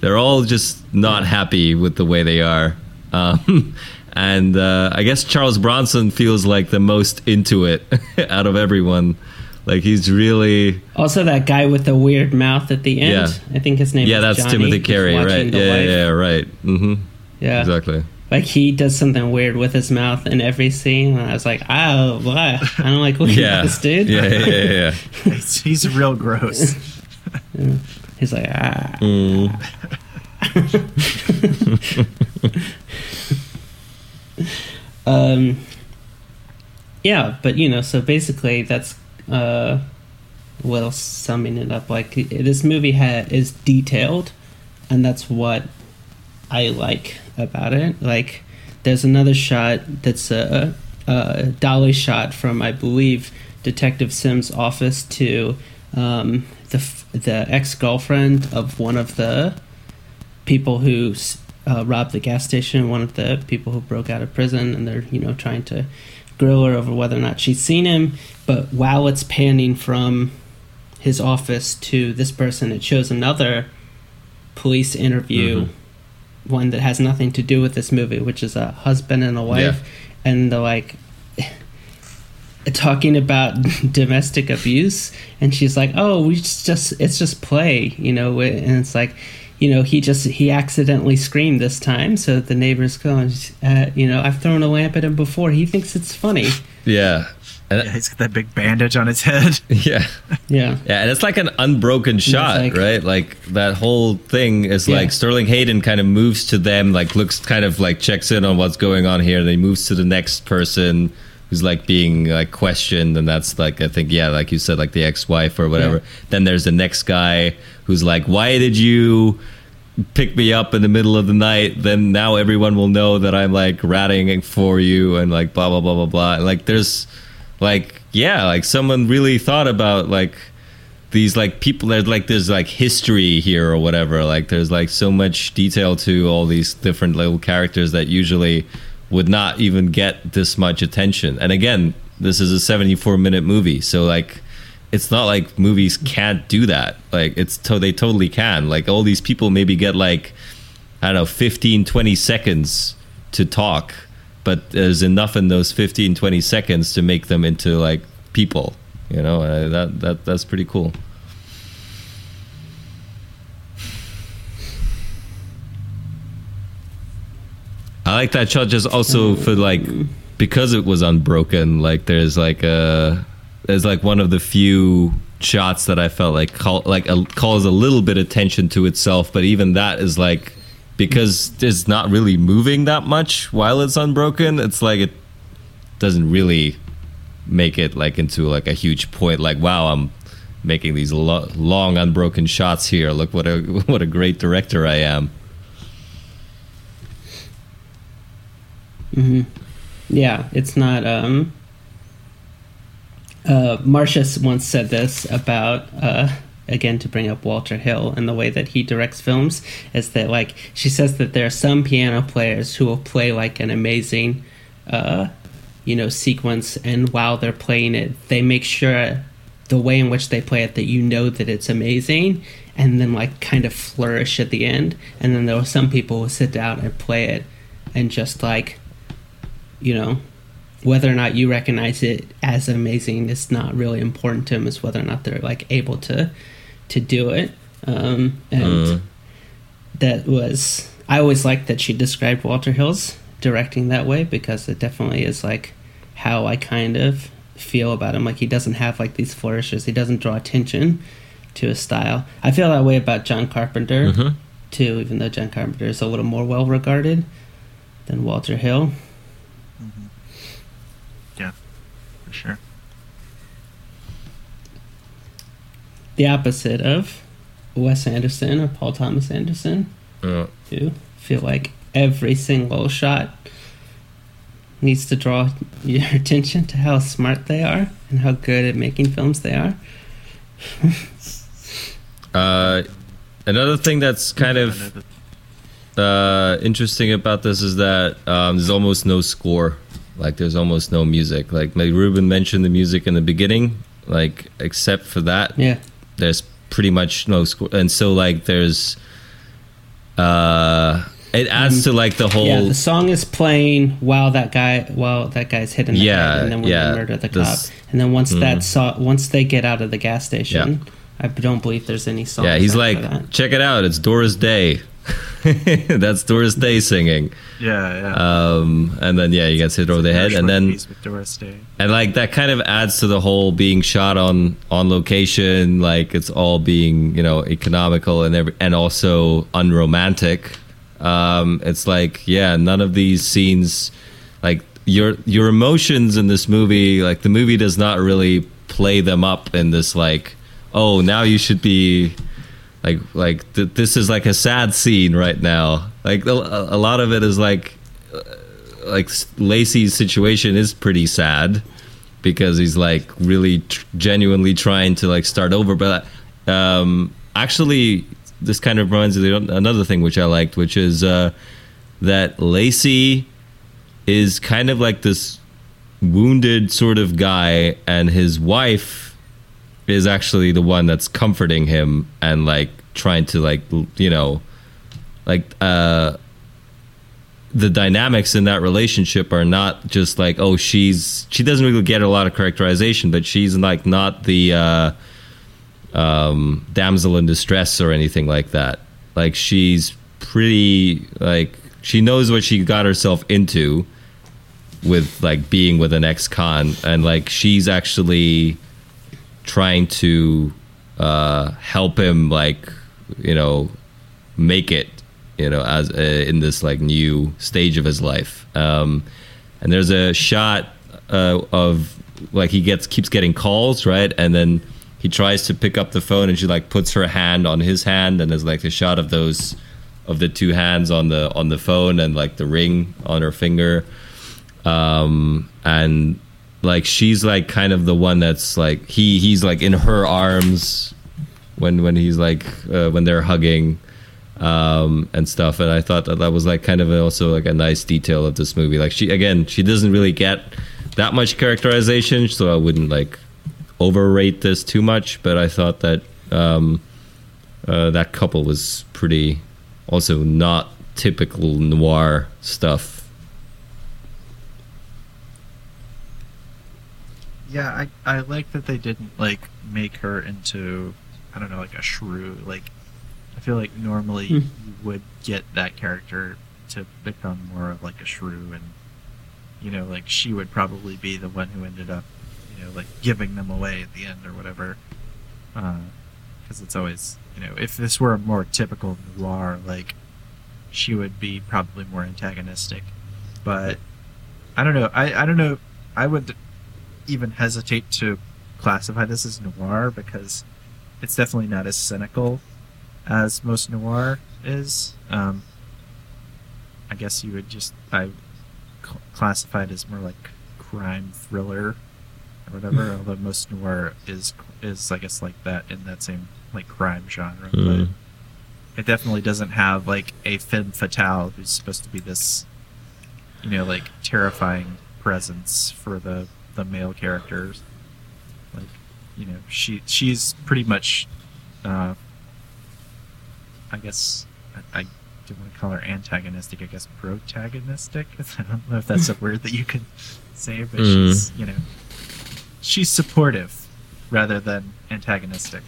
they're all just not happy with the way they are. Um, and uh, I guess Charles Bronson feels like the most into it out of everyone. Like he's really Also, that guy with the weird mouth at the end. Yeah. I think his name. yeah, is that's Johnny. Timothy Carey, right? the Yeah, yeah, right. Mm-hmm. yeah. Exactly. Like he does something weird with his mouth in every scene, and I was like, "Oh, why? I don't like looking Yeah. at this dude." Yeah, yeah, yeah, yeah. He's, he's real gross. He's like, "Ah." Mm. Um, yeah, but you know, so basically, that's uh, well, summing it up. Like this movie ha- is detailed, and that's what I like about it. Like, there's another shot that's a, a dolly shot from, I believe, Detective Sims' office to um, the the ex girlfriend of one of the people who uh, robbed the gas station, one of the people who broke out of prison, and they're you know trying to grill her over whether or not she's seen him. But while it's panning from his office to this person, it shows another police interview, one that has nothing to do with this movie, which is a husband and a wife, and they're like talking about domestic abuse and she's like oh we just, just it's just play you know and it's like you know he just he accidentally screamed this time so the neighbors go uh, you know i've thrown a lamp at him before. He thinks it's funny. Yeah. And- yeah, he's got that big bandage on his head. yeah. yeah Yeah, and it's like an unbroken shot, like- right? Like that whole thing is Yeah. like Sterling Hayden kind of moves to them, like looks kind of like checks in on what's going on here, and then he moves to the next person who's like being like questioned, and that's like I think yeah, like you said, like the ex-wife or whatever. Yeah. Then there's the next guy who's like, "Why did you?" pick me up in the middle of the night then now everyone will know that i'm like ratting for you and like blah blah blah blah blah and like there's like yeah like someone really thought about like these like people there's like there's like history here or whatever. Like there's like so much detail to all these different little characters that usually would not even get this much attention. And again this is a 74 minute movie so like it's not like movies can't do that. Like it's to- they totally can. Like all these people maybe get like i don't know 15 20 seconds to talk but there's enough in those 15 20 seconds to make them into like people you know uh, that that that's pretty cool I like that shot just also for like because it was unbroken. Like there's like a there's like one of the few shots that I felt like call like a, calls a little bit of attention to itself, but even that is like because it's not really moving that much while it's unbroken. It's like it doesn't really make it like into like a huge point. Like wow, I'm making these lo- long unbroken shots here. Look what a what a great director I am. Yeah, it's not. Um, uh, once said this about, uh, again, to bring up Walter Hill and the way that he directs films, is that, like, she says that there are some piano players who will play, like, an amazing, uh, you know, sequence, and while they're playing it, they make sure the way in which they play it that you know that it's amazing, and then, like, kind of flourish at the end. And then there are some people who sit down and play it and just, like, you know, whether or not you recognize it as amazing is not really important to them. Is whether or not they're like able to to do it. Um, and Mm. that was I always liked that she described Walter Hill's directing that way because it definitely is like how I kind of feel about him. Like he doesn't have like these flourishes. He doesn't draw attention to his style. I feel that way about John Carpenter Mhm. too, even though John Carpenter is a little more well regarded than Walter Hill. Yeah, for sure. The opposite of Wes Anderson or Paul Thomas Anderson, Uh, who feel like every single shot needs to draw your attention to how smart they are and how good at making films they are. Uh, another thing that's kind of uh, interesting about this is that um, there's almost no score. Like there's almost no music. Like like Ruben mentioned the music in the beginning. Like except for that, Yeah. There's pretty much no score. And so like there's uh, it adds to like the whole Yeah, the song is playing while that guy while that guy's hitting the Yeah, head, and then when yeah, they murder the this- cop, and then once that so- once they get out of the gas station, Yeah. I don't believe there's any song. yeah. He's like, check it out. It's Doris Day. that's Doris Day singing. Yeah, yeah. Um, and then yeah, you get hit over the head, and then and like that kind of adds to the whole being shot on on location like it's all being you know economical and every, and also unromantic um it's like yeah none of these scenes like your your emotions in this movie like the movie does not really play them up in this like oh now you should be like like th- this is like a sad scene right now like a, a lot of it is like like Lacey's situation is pretty sad because he's like really tr- genuinely trying to like start over. But um, actually, this kind of reminds me of another thing which I liked, which is uh, that Lacey is kind of like this wounded sort of guy, and his wife is actually the one that's comforting him and like trying to like you know like uh the dynamics in that relationship are not just like oh she's she doesn't really get a lot of characterization but she's like not the uh um damsel in distress or anything like that. Like she's pretty like she knows what she got herself into with like being with an ex-con and like she's actually trying to uh help him like you know make it you know as uh, in this like new stage of his life. Um and there's a shot uh, of like he gets keeps getting calls right? And then he tries to pick up the phone and she like puts her hand on his hand and there's like a shot of those of the two hands on the on the phone and like the ring on her finger. Um and like she's like kind of the one that's like he he's like in her arms when when he's like uh, when they're hugging um, and stuff. And I thought that that was like kind of also like a nice detail of this movie. Like she again, she doesn't really get that much characterization, so I wouldn't like overrate this too much. But I thought that um, uh, that couple was pretty also not typical noir stuff. Yeah, I I like that they didn't like make her into I don't know like a shrew. Like I feel like normally Hmm. you would get that character to become more of like a shrew, and you know like she would probably be the one who ended up you know like giving them away at the end or whatever. Because it's always you know if this were a more typical noir like she would be probably more antagonistic, but I don't know. I I don't know. I would even hesitate to classify this as noir because it's definitely not as cynical as most noir is. Um, I guess you would just I cl- classify it as more like crime thriller or whatever. although most noir is is I guess like that in that same like crime genre, Mm. but it definitely doesn't have like a femme fatale who's supposed to be this you know like terrifying presence for the the male characters. Like you know she she's pretty much uh i guess i, I don't want to call her antagonistic i guess protagonistic. I don't know if that's a word that you could say but Mm. she's you know she's supportive rather than antagonistic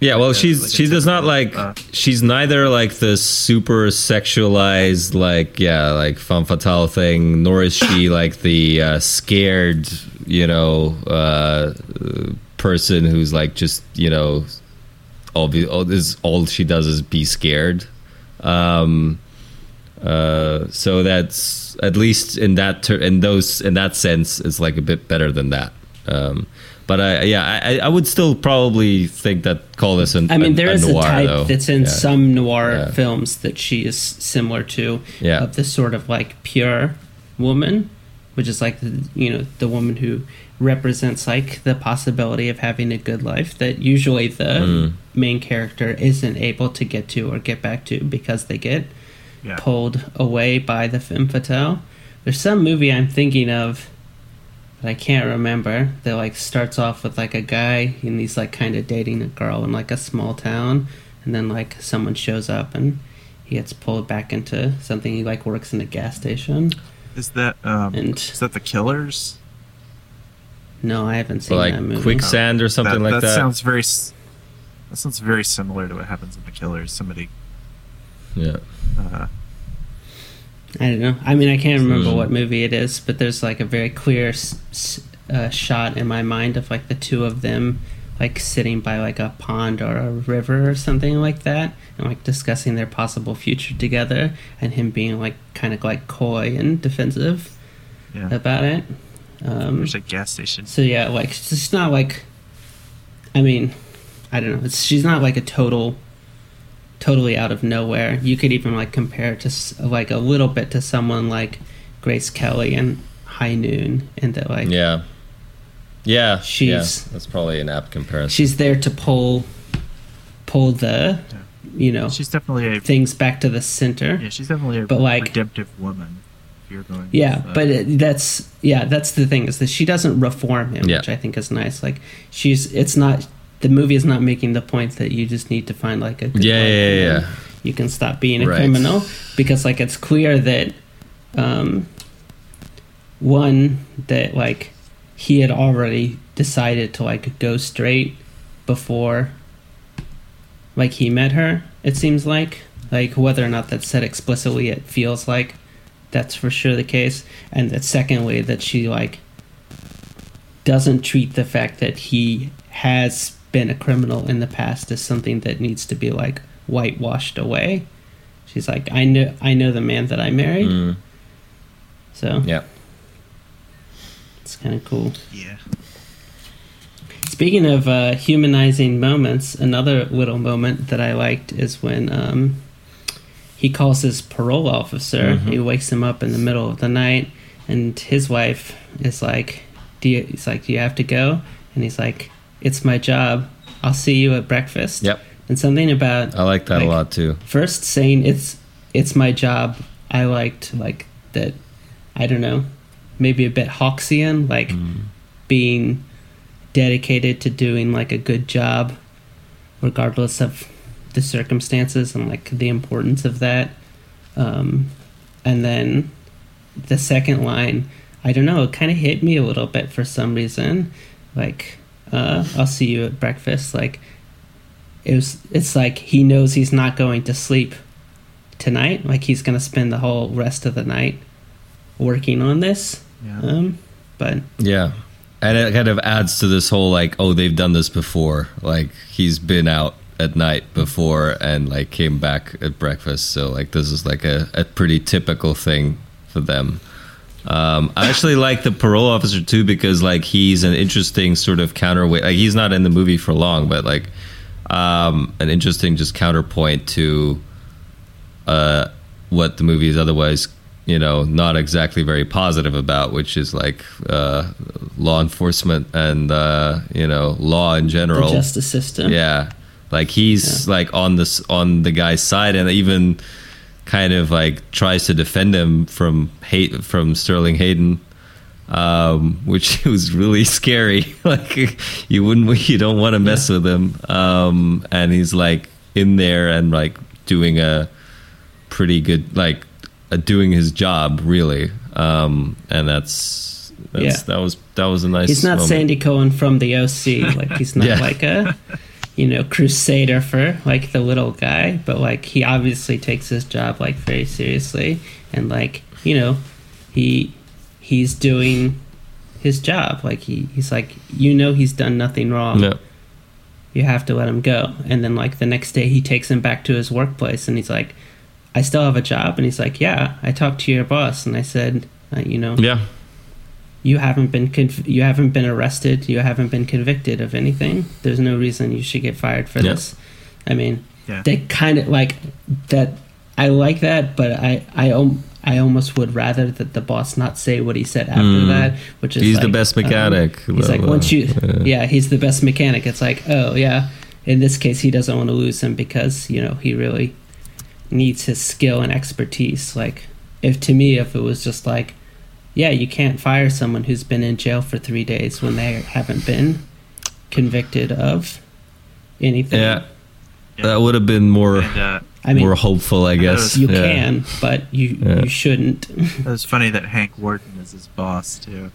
Yeah, well, she's like she does not like uh, she's neither like the super sexualized like yeah like femme fatale thing, nor is she like the uh, scared you know uh, person who's like just you know all be all this all she does is be scared. Um, uh, so that's at least in that ter- in those in that sense, it's like a bit better than that. Um, but I, yeah, I, I would still probably think that call this an. I mean, a, there is a, noir, type though. that's in Yeah. some noir Yeah. films that she is similar to. Yeah. Of this sort of like pure woman, which is like the, you know the woman who represents like the possibility of having a good life that usually the Mm. main character isn't able to get to or get back to because they get yeah pulled away by the femme fatale. There's some movie I'm thinking of that I can't remember that like starts off with like a guy and he's like kind of dating a girl in like a small town, and then like someone shows up and he gets pulled back into something. He like works in a gas station. is that um And- is that the killers No, I haven't seen like that movie. quicksand or something like that. That sounds very that sounds very similar to what happens in the killers somebody yeah. uh, I don't know. I mean, I can't remember Hmm. what movie it is, but there's like a very clear uh, shot in my mind of like the two of them like sitting by like a pond or a river or something like that, and like discussing their possible future together, and him being like kind of like coy and defensive yeah about it. Um, there's a gas station so yeah, like it's not like. I mean, I don't know. It's she's not like a total, totally out of nowhere. You could even like compare it to like a little bit to someone like Grace Kelly and High Noon, and that like Yeah. Yeah. She's- yeah. That's probably an apt comparison. she's there to pull, pull the, you know, she's definitely a things back to the center. yeah she's definitely a But, like- redemptive woman you're going Yeah, with, uh, but it, that's yeah, that's the thing is that she doesn't reform him, Yeah. which I think is nice. Like she's, it's not the movie is not making the point that you just need to find like a yeah, yeah, yeah. You can stop being a Right. criminal because like it's clear that, um, one that like he had already decided to like go straight before like he met her it seems like like whether or not that's said explicitly it feels like that's for sure the case and that secondly that she like doesn't treat the fact that he has been a criminal in the past as something that needs to be like whitewashed away she's like i know i know the man that i married Mm, so yeah. it's kind of cool yeah Speaking of uh, humanizing moments, another little moment that I liked is when um, he calls his parole officer. Mhm. He wakes him up in the middle of the night, and his wife is like, "Do you?" He's like, "Do you have to go?" And he's like, "It's my job." I'll see you at breakfast. Yep. And something about I like that Like- a lot too. first saying it's it's my job. I liked like that. I don't know, maybe a bit Hawksian, like being dedicated to doing like a good job, regardless of the circumstances and like the importance of that. Um, and then the second line, I don't know, it kind of hit me a little bit for some reason. Like, uh, I'll see you at breakfast. Like, it was. It's like he knows he's not going to sleep tonight. Like he's going to spend the whole rest of the night working on this. Yeah. Um, but Yeah. And it kind of adds to this whole like, oh, they've done this before. Like he's been out at night before and like came back at breakfast. So like this is like a, a pretty typical thing for them. Um, I actually like the parole officer too because like he's an interesting sort of counterweight. Like he's not in the movie for long, but like um, an interesting just counterpoint to uh, what the movie is otherwise, you know, not exactly very positive about, which is like uh, law enforcement and uh, you know law in the general. justice system. Yeah, like he's like on this on the guy's side, and even kind of like tries to defend him from hate from Sterling Hayden, um, which was really scary. like you wouldn't, you don't want to mess with him, um, and he's like in there and like doing a pretty good like uh, doing his job really, um, and that's. That's, Yeah. That was that was a nice. He's not moment. Sandy Cohen from the OC. Like he's not Yeah. like a you know crusader for like the little guy, but like he obviously takes his job like very seriously, and like you know he he's doing his job. Like he he's like you know he's done nothing wrong. No. You have to let him go. And then like the next day he takes him back to his workplace, and he's like, I still have a job, and he's like, Yeah, I talked to your boss, and I said, uh, you know, Yeah. You haven't been conv- you haven't been arrested you haven't been convicted of anything there's no reason you should get fired for Yeah. this i mean Yeah. they kind of like that i like that but i i om- I almost would rather that the boss not say what he said after Mm. that, which is He's the like, best um, mechanic. he's like once you, uh, yeah, he's the best mechanic. It's like, oh yeah, in this case, he doesn't want to lose him because you know he really needs his skill and expertise. Like, if to me, if it was just like, yeah, you can't fire someone who's been in jail for three days when they haven't been convicted of anything. Yeah. That would have been more And uh, I mean, more hopeful, I guess. you Yeah. can, but you Yeah. you shouldn't. it was funny that Hank Worden is his boss too.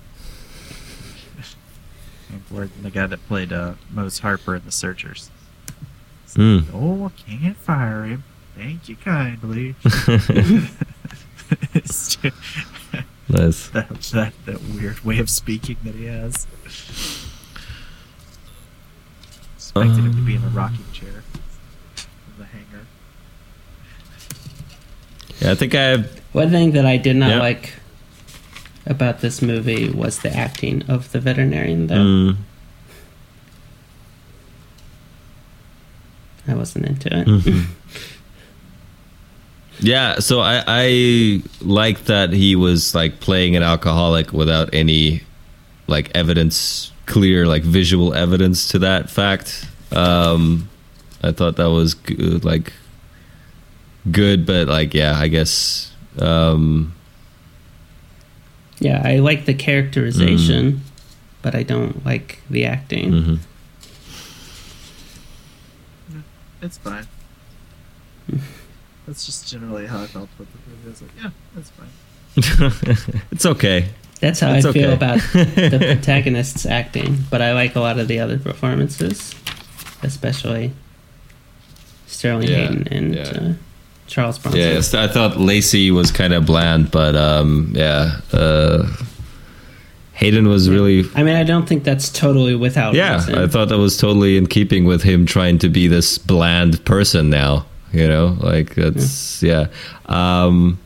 Hank Worden, the guy that played uh, Mose Harper in The Searchers. It's Hmm. oh, I can't fire him. Thank you kindly. It's just- Nice. that, that that weird way of speaking that he has. Expected him to be in a rocking chair in the hangar. Yeah, I think I have. One thing that I did not Yeah. like about this movie was the acting of the veterinarian, though. Mm, I wasn't into it. mhm. Yeah, so I I like that he was like playing an alcoholic without any like evidence, clear like visual evidence to that fact. Um, I thought that was good, like good, but like yeah, I guess um, Yeah, I like the characterization, but I don't like the acting. mhm. It's fine. That's just generally how I felt about the movie. I was like, yeah, that's fine. it's okay. That's how It's I feel okay. about the protagonist's acting, but I like a lot of the other performances, especially Sterling Yeah, Hayden and yeah. uh, Charles Bronson. Yeah, yes, I thought Lacey was kind of bland, but um, yeah, uh, Hayden was really. I mean, I don't think that's totally without Yeah, reason. I thought that was totally in keeping with him trying to be this bland person now. You know, like that's yeah. Um,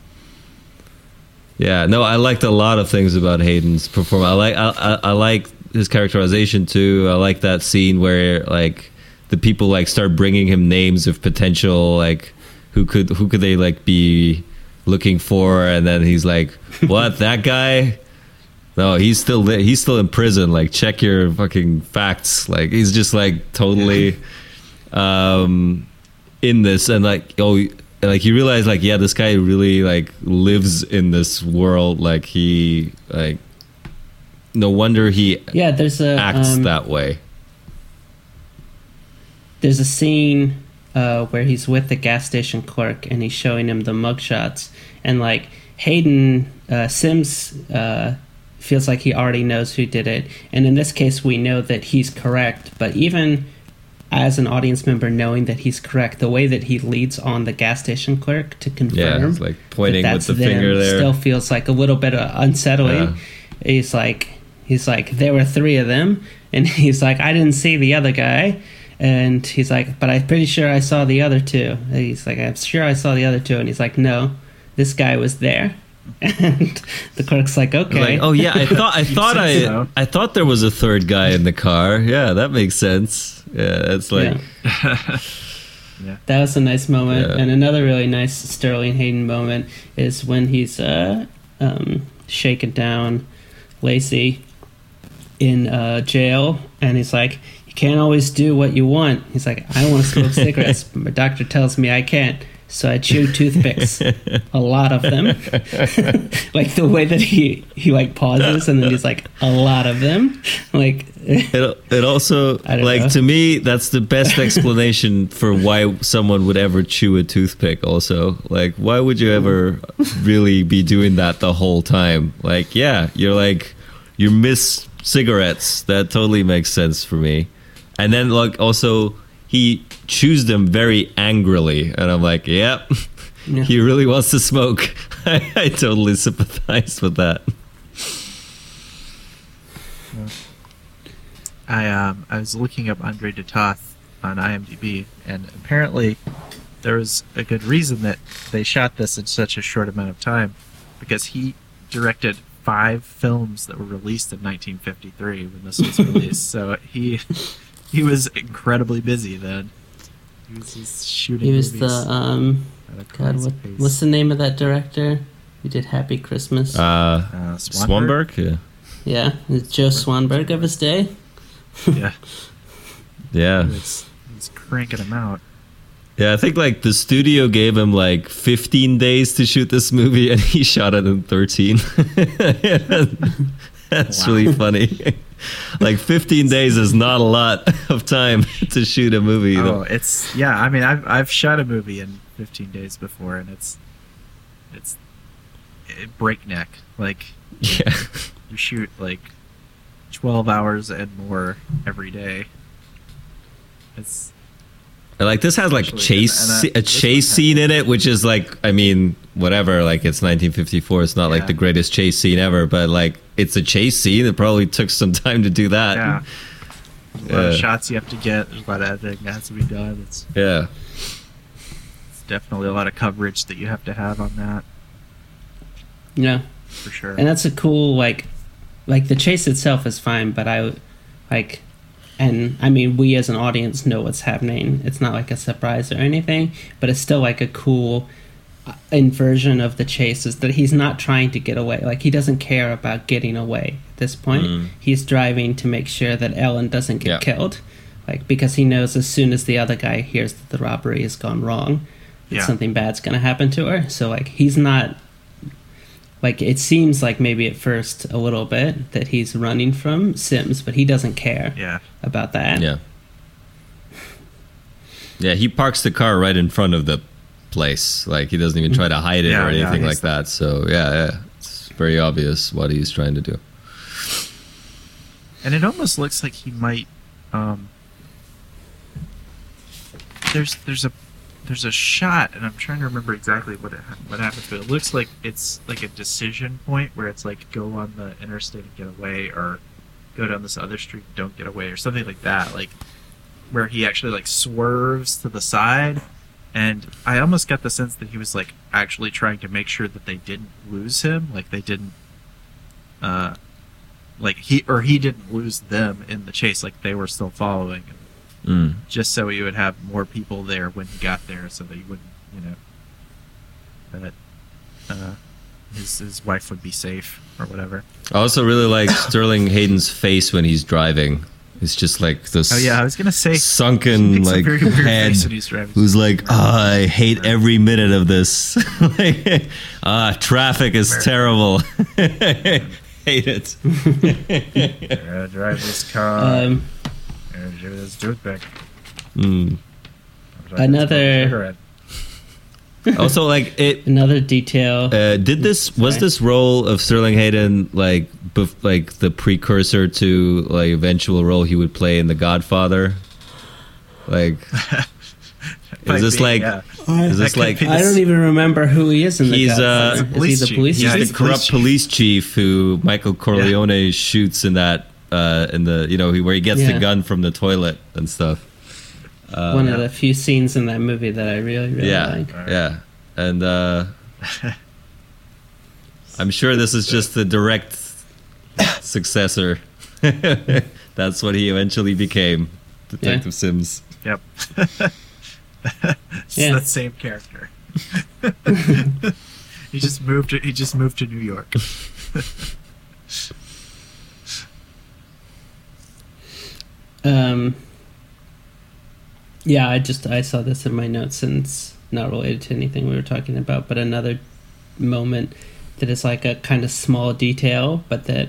yeah, no, I liked a lot of things about Hayden's performance. I like I, I, I like his characterization too. I like that scene where like the people like start bringing him names of potential like who could who could they like be looking for, and then he's like, "What that guy?" no, he's still li- he's still in prison. Like, check your fucking facts. Like, he's just like totally um in this, and like, oh, like you realize, like, yeah, this guy really like lives in this world. Like, he like, no wonder he Yeah, there's a acts um, that way. there's a scene uh, where he's with the gas station clerk and he's showing him the mugshots and like Hayden uh, Sims uh, feels like he already knows who did it and in this case we know that he's correct but even as an audience member knowing that he's correct the way that he leads on the gas station clerk to confirm Yeah, it's like pointing that with that's the finger there. still feels like a little bit uh, unsettling Yeah. he's like he's like there were three of them and he's like i didn't see the other guy and he's like but i'm pretty sure i saw the other two and he's like i'm sure i saw the other two and he's like no this guy was there and the clerk's like okay Like, oh yeah, I thought I thought I so. I thought there was a third guy in the car. Yeah, that makes sense. Yeah, it's like Yeah. That was a nice moment. Yeah. And another really nice Sterling Hayden moment is when he's uh, um, shaking down Lacey in uh, jail, and he's like, "You can't always do what you want." He's like, "I don't want to smoke cigarettes, but my doctor tells me I can't." So I chew toothpicks, a lot of them. like the way that he he like pauses and then he's like, "A lot of them." Like, it. It also like know. to me that's the best explanation for why someone would ever chew a toothpick. Also, like why would you ever really be doing that the whole time? Like, yeah, you're like you miss cigarettes. That totally makes sense for me. And then like also he chews them very angrily, and I'm like, yep. Yeah. He really wants to smoke. I, I totally sympathize with that. I um I was looking up Andre de Toth on IMDb, and apparently there was a good reason that they shot this in such a short amount of time, because he directed five films that were released in 1953 when this was released. so he he was incredibly busy then. He was just shooting. he was the um, God, what, what's the name of that director? Who did Happy Christmas? Uh, Uh, Swanberg? Swanberg, yeah. yeah, it's Joe Swanberg of his day. Yeah, Yeah. he was, cranking them out. Yeah, I think like the studio gave him like 15 days to shoot this movie and he shot it in 13. That's Wow. really funny. like 15 days is not a lot of time to shoot a movie. Oh, though. it's yeah. I mean, I've I've shot a movie in 15 days before, and it's it's it, breakneck. Like Yeah. you shoot like 12 hours and more every day. It's Like this has like chase and- and, uh, a chase scene in it, which is like I mean whatever. Like it's 1954. It's not like the greatest chase scene ever, but like it's a chase scene. It probably took some time to do that. yeah. There's a lot of shots you have to get. There's a lot of editing that has to be done. It's, Yeah. it's definitely a lot of coverage that you have to have on that Yeah, for sure. and that's a cool like, like the chase itself is fine, but I, like, and I mean we as an audience know what's happening. It's not like a surprise or anything, but it's still like a cool uh, inversion of the chase is that he's not trying to get away. Like he doesn't care about getting away at this point. Mm. He's driving to make sure that Ellen doesn't get Yeah. killed. Like because he knows as soon as the other guy hears that the robbery has gone wrong, that Yeah. something bad's gonna happen to her. So like he's not like it seems like maybe at first a little bit that he's running from Sims, but he doesn't care yeah. about that. Yeah. Yeah, he parks the car right in front of the place. Like he doesn't even try to hide it Yeah, or anything he's- like that. So yeah, yeah, it's very obvious what he's trying to do. and it almost looks like he might um there's there's a there's a shot and i'm trying to remember exactly what it, what happened but it looks like it's like a decision point where it's like go on the interstate and get away or go down this other street and don't get away or something like that like where he actually like swerves to the side and i almost got the sense that he was like actually trying to make sure that they didn't lose him like they didn't uh like he or he didn't lose them in the chase like they were still following him Mm. just so he would have more people there when he got there so that he wouldn't you know that uh his his wife would be safe or whatever. I also really like Sterling Hayden's face when he's driving. It's just like this Oh yeah, I was gonna say sunken like head face when he's driving. who's like, oh, I hate every minute of this. like, ah, traffic is terrible. hate it. Drive this car. Um, uh, give this toothpick. Mm. Another- Also, like it. another detail. Uh, did this was Sorry. this role of Sterling Hayden like bef- like the precursor to like eventual role he would play in The Godfather? Like, is this be, like yeah. is this That like be I don't even remember who he is in the He's, uh, Godfather. He's a police is he the chief. police Yeah, he's chief? the the police corrupt chief. police chief who Michael Corleone shoots in that uh in the you know where he gets Yeah. the gun from the toilet and stuff. Uh, One of the few scenes in that movie that I really, really yeah, like. yeah, and uh, I'm sure this is just the direct successor. That's what he eventually became, Detective Sims. Yep. it's Yeah. that same character. he just moved. To, he just moved to New York. Um, yeah, I just I saw this in my notes and it's not related to anything we were talking about, but another moment that is like a kind of small detail, but that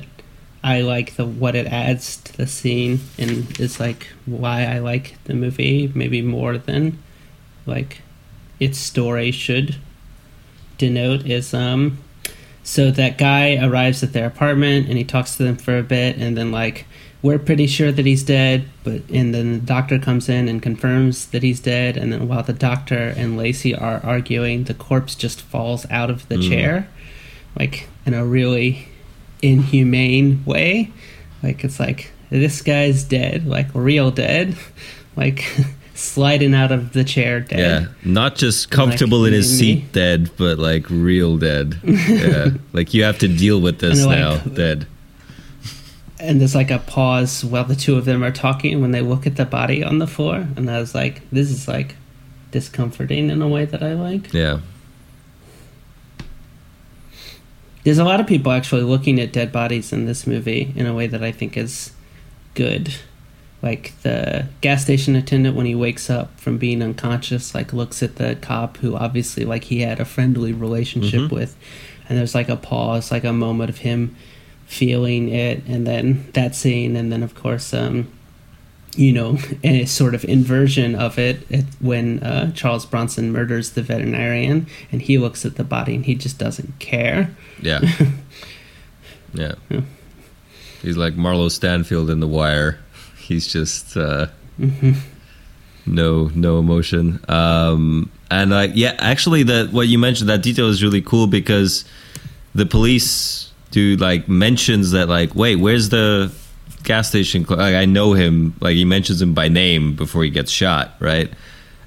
I like the what it adds to the scene and is like why I like the movie maybe more than like its story should denote is um so that guy arrives at their apartment and he talks to them for a bit and then like we're pretty sure that he's dead but and then the doctor comes in and confirms that he's dead and then while the doctor and lacey are arguing the corpse just falls out of the Mm. chair like in a really inhumane way like it's like this guy's dead like real dead like sliding out of the chair dead Yeah, not just comfortable in his kidding me? seat dead, but like real dead. yeah, like you have to deal with this now, like- dead. And there's like a pause while the two of them are talking when they look at the body on the floor and i was like this is like discomforting in a way that i like. Yeah, there's a lot of people actually looking at dead bodies in this movie in a way that i think is good. Like the gas station attendant when he wakes up from being unconscious like looks at the cop who obviously like he had a friendly relationship Mhm. with and there's like a pause like a moment of him feeling it and then that scene and then of course um you know a sort of inversion of it, it when uh, charles bronson murders the veterinarian and he looks at the body and he just doesn't care yeah, yeah. Yeah. He's like Marlo Stanfield in The Wire. He's just uh, no no emotion. Um, and like yeah, actually, that what you mentioned that detail is really cool because the police dude like mentions that like wait, where's the gas station? cl- Like I know him. Like he mentions him by name before he gets shot, right?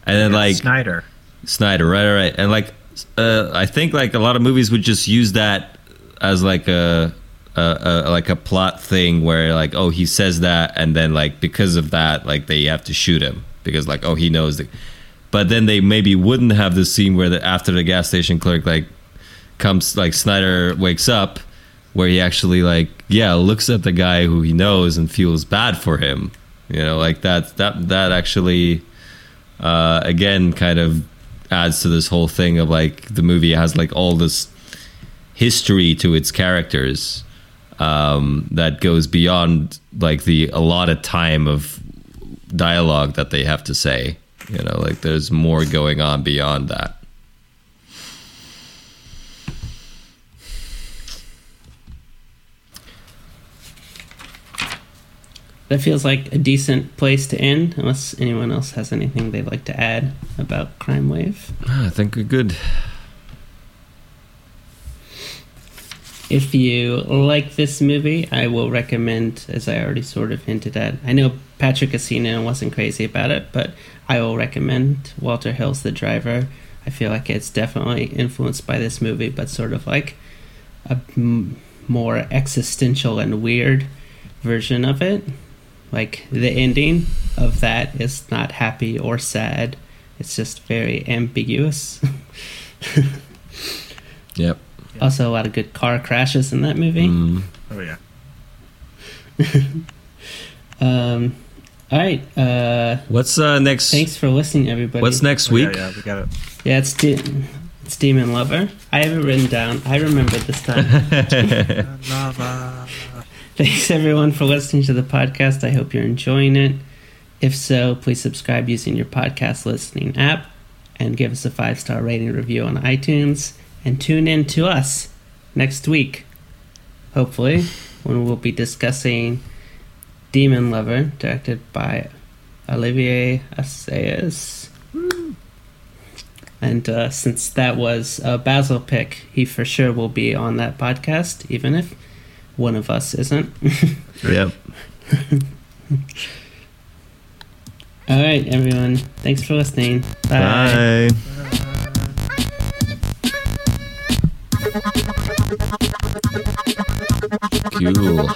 And then Yeah, like Snyder. Snyder, right, right. And like, uh, I think like a lot of movies would just use that as like a, a, a like a plot thing where like, oh, he says that, and then like because of that, like they have to shoot him because like, oh, he knows the. But then they maybe wouldn't have the scene where the, after the gas station clerk like comes like Snyder wakes up, where he actually like yeah looks at the guy who he knows and feels bad for him. You know, like that that that actually uh, again kind of adds to this whole thing of like the movie has like all this history to its characters um, that goes beyond like the allotted time of dialogue that they have to say. You know, like there's more going on beyond that. That feels like a decent place to end unless anyone else has anything they'd like to add about crime wave ah, I think we're good. If you like this movie, I will recommend, as I already sort of hinted at. I know Patrick Casino wasn't crazy about it, but I will recommend Walter Hill's The Driver. I feel like it's definitely influenced by this movie, but sort of like a m- more existential and weird version of it. Like the ending of that is not happy or sad, it's just very ambiguous. Yep. Also, a lot of good car crashes in that movie. Mm. Oh yeah. Um, all right. Uh, What's uh, next? thanks for listening, everybody. What's next Oh, yeah, week? yeah, we got it. Yeah, it's de- it's Demon Lover. I have it written down. I remember this time. Thanks everyone for listening to the podcast. I hope you're enjoying it. If so, please subscribe using your podcast listening app and give us a five star rating review on iTunes. And tune in to us next week, hopefully, when we'll be discussing Demon Lover, directed by Olivier Assayas. And uh, since that was a Basil pick, he for sure will be on that podcast, even if one of us isn't. yep. All right, everyone. Thanks for listening. Bye. Bye. Cool.